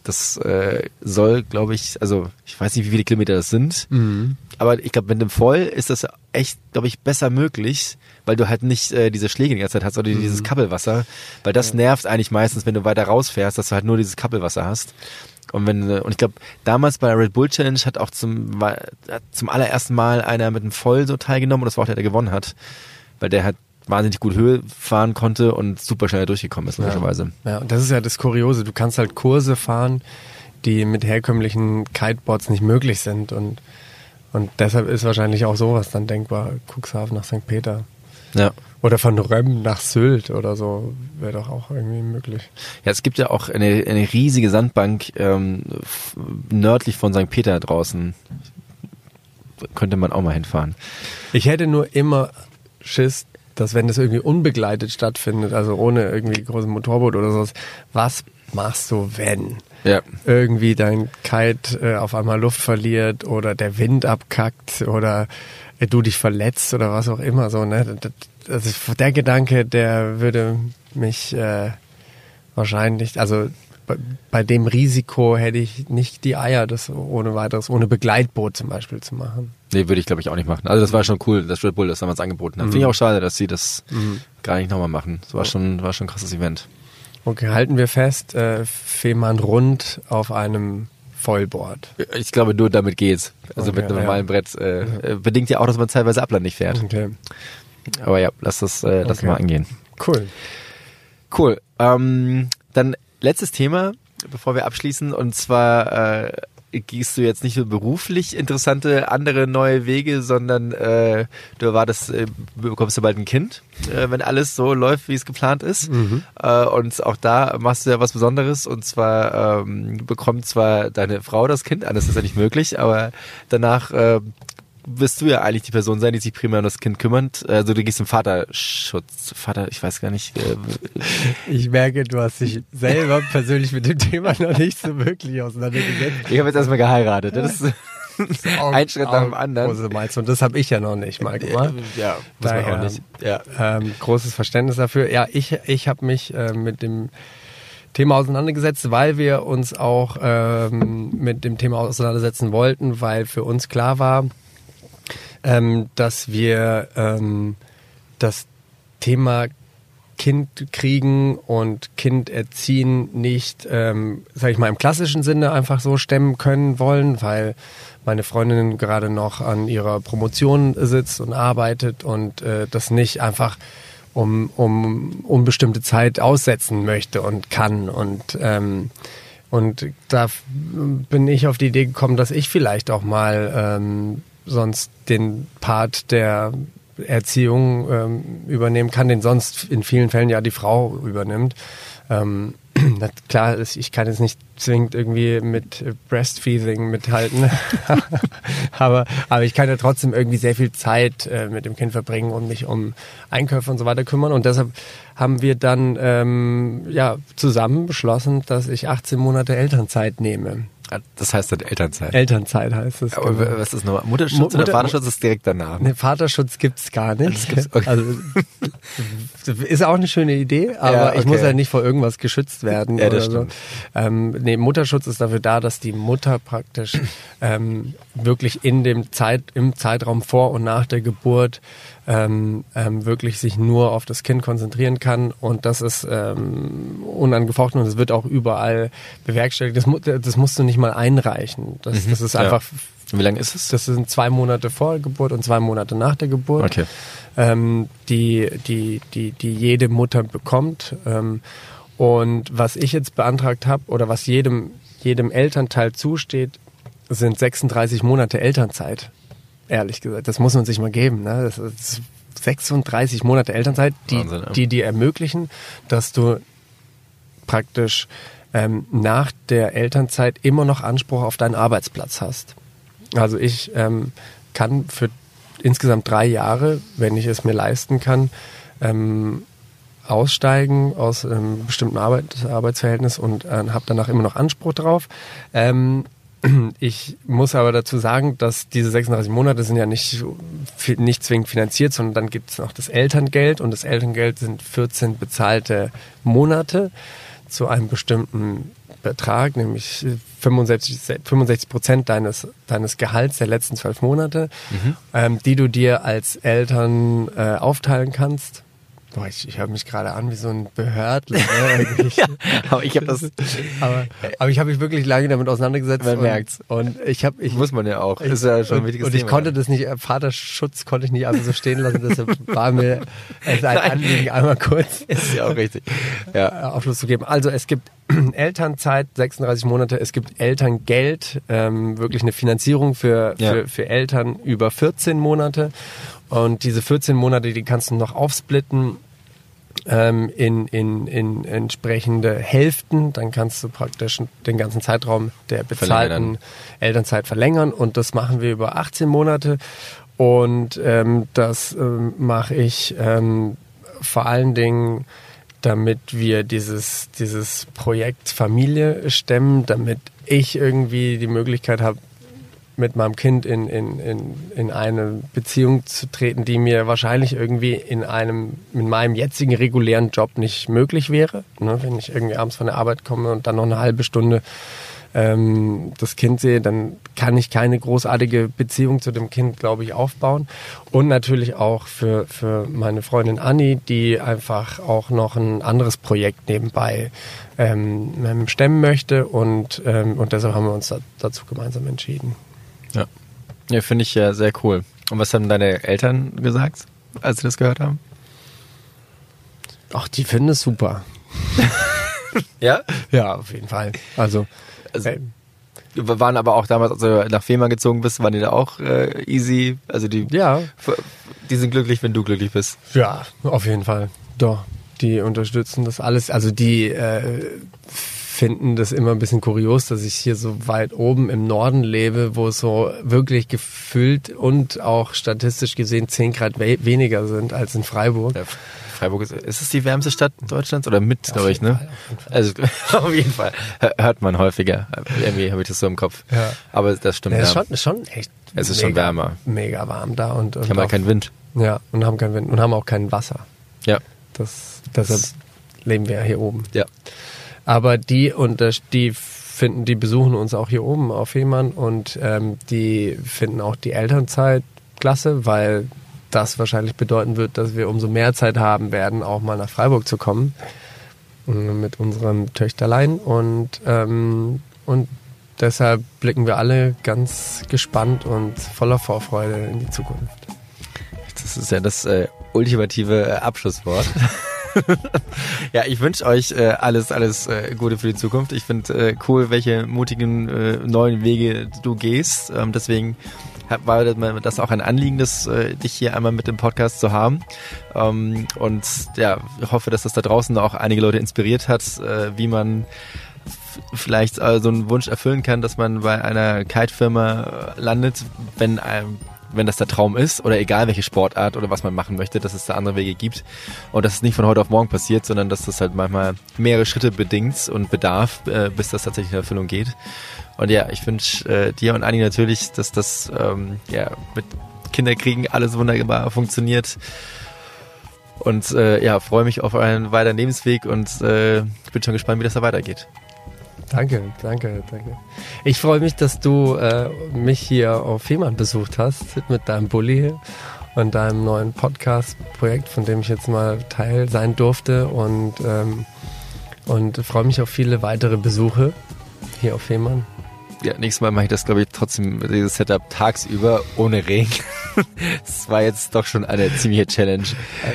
Das äh, soll, glaube ich, also ich weiß nicht, wie viele Kilometer das sind, mhm. aber ich glaube, mit dem Voll ist das echt, glaube ich, besser möglich, weil du halt nicht äh, diese Schläge die ganze Zeit hast oder mhm. dieses Kappelwasser, weil das nervt eigentlich meistens, wenn du weiter rausfährst, dass du halt nur dieses Kappelwasser hast. Und wenn und ich glaube, damals bei der Red Bull Challenge hat auch zum zum allerersten Mal einer mit einem Voll so teilgenommen und das war auch der, der gewonnen hat, weil der hat wahnsinnig gut Höhe fahren konnte und super schnell durchgekommen ist, logischerweise. Ja. ja, und das ist ja das Kuriose. Du kannst halt Kurse fahren, die mit herkömmlichen Kiteboards nicht möglich sind und, und deshalb ist wahrscheinlich auch sowas dann denkbar. Cuxhaven nach St. Peter. Ja. Oder von Römm nach Sylt oder so wäre doch auch irgendwie möglich. Ja, es gibt ja auch eine, eine riesige Sandbank ähm, nördlich von St. Peter draußen. Könnte man auch mal hinfahren. Ich hätte nur immer Schiss, dass wenn das irgendwie unbegleitet stattfindet, also ohne irgendwie großes Motorboot oder sowas, was machst du, wenn ja. irgendwie dein Kite äh, auf einmal Luft verliert oder der Wind abkackt oder du dich verletzt oder was auch immer so, ne? Also der Gedanke, der würde mich äh, wahrscheinlich, also bei, bei dem Risiko hätte ich nicht die Eier, das ohne weiteres, ohne Begleitboot zum Beispiel zu machen. Nee, würde ich glaube ich auch nicht machen. Also das war schon cool, dass Red Bull das damals angeboten hat. Mhm. Finde ich auch schade, dass sie das mhm. gar nicht nochmal machen. Das war schon, war schon ein krasses Event. Okay, halten wir fest, äh, Fehmarn rund auf einem Vollboard. Ich glaube, nur damit geht's. Also okay, mit einem normalen ja. Brett. Äh, ja. Bedingt ja auch, dass man teilweise ablandig fährt. Okay. Aber ja, lass das, äh, lass okay. mal angehen. Cool. Cool. Ähm, dann letztes Thema, bevor wir abschließen, und zwar äh, gehst du jetzt nicht nur beruflich interessante andere neue Wege, sondern äh, du erwartest, äh, bekommst du bald ein Kind, äh, wenn alles so läuft, wie es geplant ist. Mhm. Äh, und auch da machst du ja was Besonderes und zwar ähm, bekommt zwar deine Frau das Kind, anders ist ja nicht möglich, aber danach äh, wirst du ja eigentlich die Person sein, die sich primär um das Kind kümmert. Also du gehst im Vaterschutz. Vater, ich weiß gar nicht. Äh, (laughs) ich merke, du hast dich selber persönlich mit dem Thema noch nicht so wirklich auseinandergesetzt. Ich habe jetzt erstmal geheiratet. Das ist (laughs) ein Schritt nach dem anderen. Große Milestone. Das habe ich ja noch nicht mal gemacht. Ja, muss Daher, auch nicht. Ja. Ähm, großes Verständnis dafür. Ja, ich, ich habe mich äh, mit dem Thema auseinandergesetzt, weil wir uns auch ähm, mit dem Thema auseinandersetzen wollten, weil für uns klar war, ähm, dass wir ähm, das Thema Kind kriegen und Kind erziehen nicht, ähm, sag ich mal, im klassischen Sinne einfach so stemmen können wollen, weil meine Freundin gerade noch an ihrer Promotion sitzt und arbeitet und äh, das nicht einfach um, um unbestimmte Zeit aussetzen möchte und kann. Und ähm, und da bin ich auf die Idee gekommen, dass ich vielleicht auch mal ähm, sonst den Part der Erziehung ähm, übernehmen kann, den sonst in vielen Fällen ja die Frau übernimmt. Ähm, (clears throat) klar, ich kann jetzt nicht zwingend irgendwie mit Breastfeeding mithalten, (laughs) aber, aber ich kann ja trotzdem irgendwie sehr viel Zeit äh, mit dem Kind verbringen und mich um Einkäufe und so weiter kümmern. Und deshalb haben wir dann ähm, ja, zusammen beschlossen, dass ich 18 Monate Elternzeit nehme. Das heißt dann Elternzeit. Elternzeit heißt es. Aber genau. was ist nochmal? Mutterschutz Mutter, oder Vaterschutz ist direkt danach? Ne, Vaterschutz gibt's gar nicht. Gibt's, okay. Also ist auch eine schöne Idee, aber ja, okay. ich muss ja nicht vor irgendwas geschützt werden. Ja, stimmt. So. Ähm, nee, Mutterschutz ist dafür da, dass die Mutter praktisch ähm, wirklich in dem Zeit, im Zeitraum vor und nach der Geburt ähm, ähm, wirklich sich nur auf das Kind konzentrieren kann und das ist ähm, unangefochten und es wird auch überall bewerkstelligt. Das, mu das musst du nicht mal einreichen. Das, mhm, das ist einfach. Ja. Wie lange ist es? Das sind zwei Monate vor der Geburt und zwei Monate nach der Geburt. Okay. Ähm, die, die, die, die jede Mutter bekommt. Ähm, und was ich jetzt beantragt habe oder was jedem, jedem Elternteil zusteht, sind 36 Monate Elternzeit ehrlich gesagt. Das muss man sich mal geben. Ne? Das ist 36 Monate Elternzeit, die, Wahnsinn, ja. die dir ermöglichen, dass du praktisch ähm, nach der Elternzeit immer noch Anspruch auf deinen Arbeitsplatz hast. Also ich ähm, kann für insgesamt drei Jahre, wenn ich es mir leisten kann, ähm, aussteigen aus einem bestimmten Arbeit, Arbeitsverhältnis und äh, habe danach immer noch Anspruch drauf. Ähm, ich muss aber dazu sagen, dass diese 36 Monate sind ja nicht, nicht zwingend finanziert, sondern dann gibt es noch das Elterngeld und das Elterngeld sind 14 bezahlte Monate zu einem bestimmten Betrag, nämlich 65, Prozent deines, deines Gehalts der letzten zwölf Monate, mhm. ähm, die du dir als Eltern äh, aufteilen kannst. Boah, ich, ich höre mich gerade an wie so ein Behördler. Ne? (laughs) ja, aber ich habe das. aber, aber ich habe mich wirklich lange damit auseinandergesetzt. Man merkt's. Und ich habe, ich muss man ja auch. Ich, ist ja schon ein wichtiges Und ich Thema. konnte das nicht. Vaterschutz konnte ich nicht einfach so stehen lassen. Deshalb war mir (laughs) es ein Anliegen, einmal kurz. (laughs) Ist ja auch richtig. Ja, Aufschluss zu geben. Also es gibt (clears throat) Elternzeit, 36 Monate. Es gibt Elterngeld, ähm, wirklich eine Finanzierung für, ja. für für Eltern über 14 Monate. Und diese 14 Monate, die kannst du noch aufsplitten ähm, in, in, in entsprechende Hälften. Dann kannst du praktisch den ganzen Zeitraum der bezahlten Elternzeit verlängern. Und das machen wir über 18 Monate. Und ähm, das ähm, mache ich ähm, vor allen Dingen, damit wir dieses, dieses Projekt Familie stemmen, damit ich irgendwie die Möglichkeit habe, mit meinem Kind in, in, in, in eine Beziehung zu treten, die mir wahrscheinlich irgendwie in einem, in meinem jetzigen regulären Job nicht möglich wäre. Ne? Wenn ich irgendwie abends von der Arbeit komme und dann noch eine halbe Stunde ähm, das Kind sehe, dann kann ich keine großartige Beziehung zu dem Kind, glaube ich, aufbauen. Und natürlich auch für, für meine Freundin Anni, die einfach auch noch ein anderes Projekt nebenbei ähm, stemmen möchte. Und, ähm, und deshalb haben wir uns da, dazu gemeinsam entschieden. Ja. Finde ich ja sehr cool. Und was haben deine Eltern gesagt, als sie das gehört haben? Ach, die finden es super. (laughs) ja? Ja, auf jeden Fall. Also, also äh, waren aber auch damals, als du nach Fehmarn gezogen bist, waren die da auch äh, easy? Also die, ja. die sind glücklich, wenn du glücklich bist. Ja, auf jeden Fall. Doch. Die unterstützen das alles. Also die äh, finden das immer ein bisschen kurios, dass ich hier so weit oben im Norden lebe, wo es so wirklich gefüllt und auch statistisch gesehen 10 Grad we weniger sind als in Freiburg. Ja, Freiburg ist, ist es die wärmste Stadt Deutschlands oder mit, glaube ich, ne? Fall, also auf jeden Fall (laughs) hört man häufiger. Irgendwie habe ich das so im Kopf. Ja. Aber das stimmt. Ja, ist schon, ist schon echt. Es ist mega, schon wärmer. Mega warm da und, und haben halt keinen Wind. Ja, und haben keinen Wind und haben auch kein Wasser. Ja. Das, deshalb das leben wir ja hier oben. Ja. Aber die und die finden, die besuchen uns auch hier oben auf Fehmarn und ähm, die finden auch die Elternzeit klasse, weil das wahrscheinlich bedeuten wird, dass wir umso mehr Zeit haben werden, auch mal nach Freiburg zu kommen äh, mit unserem Töchterlein und ähm, und deshalb blicken wir alle ganz gespannt und voller Vorfreude in die Zukunft. Das ist ja das äh, ultimative äh, Abschlusswort. (laughs) (laughs) ja, ich wünsche euch äh, alles, alles äh, Gute für die Zukunft. Ich finde äh, cool, welche mutigen äh, neuen Wege du gehst. Ähm, deswegen war das auch ein Anliegen, das, äh, dich hier einmal mit dem Podcast zu haben. Ähm, und ja, ich hoffe, dass das da draußen auch einige Leute inspiriert hat, äh, wie man vielleicht so einen Wunsch erfüllen kann, dass man bei einer Kite-Firma landet, wenn einem wenn das der Traum ist oder egal welche Sportart oder was man machen möchte, dass es da andere Wege gibt und dass es nicht von heute auf morgen passiert, sondern dass das halt manchmal mehrere Schritte bedingt und bedarf, äh, bis das tatsächlich in Erfüllung geht. Und ja, ich wünsche äh, dir und Anni natürlich, dass das ähm, ja mit Kinderkriegen alles wunderbar funktioniert. Und äh, ja, freue mich auf euren weiteren Lebensweg und äh, bin schon gespannt, wie das da weitergeht. Danke, danke, danke. Ich freue mich, dass du äh, mich hier auf Fehmarn besucht hast mit deinem Bulli und deinem neuen Podcast-Projekt, von dem ich jetzt mal Teil sein durfte und, ähm, und freue mich auf viele weitere Besuche hier auf Fehmarn ja, nächstes Mal mache ich das, glaube ich, trotzdem, dieses Setup tagsüber ohne Regen. (laughs) das war jetzt doch schon eine ziemliche Challenge.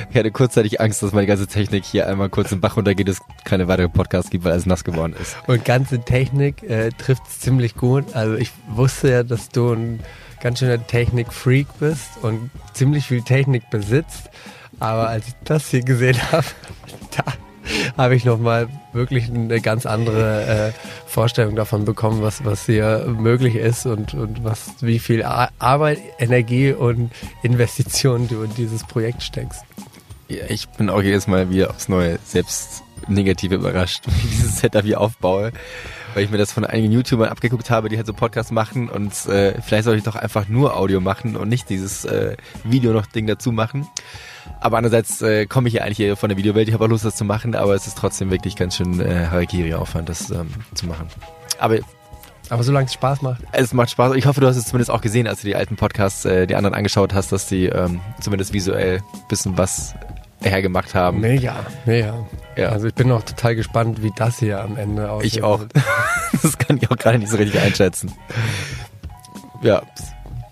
Ich hatte kurzzeitig Angst, dass meine ganze Technik hier einmal kurz im Bach runtergeht, es keine weitere Podcast gibt, weil alles nass geworden ist. Und ganze Technik äh, trifft es ziemlich gut. Also ich wusste ja, dass du ein ganz schöner Technik-Freak bist und ziemlich viel Technik besitzt. Aber als ich das hier gesehen (laughs) habe, da habe ich nochmal wirklich eine ganz andere äh, Vorstellung davon bekommen, was, was hier möglich ist und, und was, wie viel Arbeit, Energie und Investitionen du in dieses Projekt steckst. Ja, ich bin auch jedes Mal wieder aufs Neue selbst negativ überrascht, (laughs) wie ich dieses Setup hier aufbaue weil ich mir das von einigen YouTubern abgeguckt habe, die halt so Podcasts machen und äh, vielleicht soll ich doch einfach nur Audio machen und nicht dieses äh, Video noch Ding dazu machen. Aber andererseits äh, komme ich ja eigentlich hier von der Videowelt, ich habe auch Lust, das zu machen, aber es ist trotzdem wirklich ganz schön äh, Harakiri-Aufwand, das ähm, zu machen. Aber aber solange es Spaß macht. Es macht Spaß. Ich hoffe, du hast es zumindest auch gesehen, als du die alten Podcasts, äh, die anderen angeschaut hast, dass die ähm, zumindest visuell bisschen was hergemacht haben. Mega, mega. Ja. Also ich bin auch total gespannt, wie das hier am Ende aussieht. Ich auch. (laughs) das kann ich auch gerade nicht so richtig einschätzen. Ja,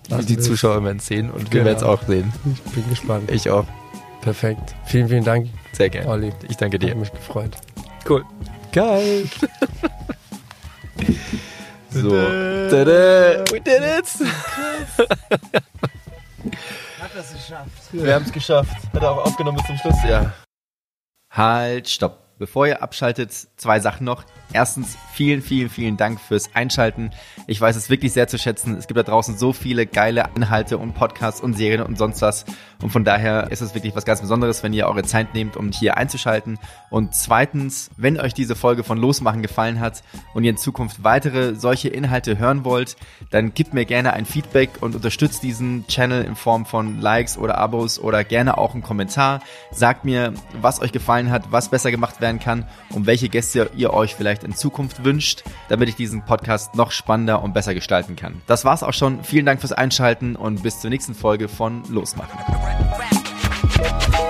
Lass die Zuschauer werden sehen und genau. wir werden es auch sehen. Ich bin gespannt. Ich auch. Perfekt. Vielen, vielen Dank. Sehr gerne. Olli. Ich danke dir. Hat mich gefreut. Cool. Geil. (laughs) so. Tada. We did it. (laughs) Das geschafft. Wir haben es geschafft. Hat er auch aufgenommen bis zum Schluss, ja. Halt, stopp. Bevor ihr abschaltet, zwei Sachen noch. Erstens, vielen, vielen, vielen Dank fürs Einschalten. Ich weiß es wirklich sehr zu schätzen. Es gibt da draußen so viele geile Inhalte und Podcasts und Serien und sonst was. Und von daher ist es wirklich was ganz Besonderes, wenn ihr eure Zeit nehmt, um hier einzuschalten. Und zweitens, wenn euch diese Folge von Losmachen gefallen hat und ihr in Zukunft weitere solche Inhalte hören wollt, dann gebt mir gerne ein Feedback und unterstützt diesen Channel in Form von Likes oder Abos oder gerne auch einen Kommentar. Sagt mir, was euch gefallen hat, was besser gemacht werden kann und welche Gäste ihr euch vielleicht in Zukunft wünscht, damit ich diesen Podcast noch spannender und besser gestalten kann. Das war's auch schon. Vielen Dank fürs Einschalten und bis zur nächsten Folge von Losmachen. rap, rap.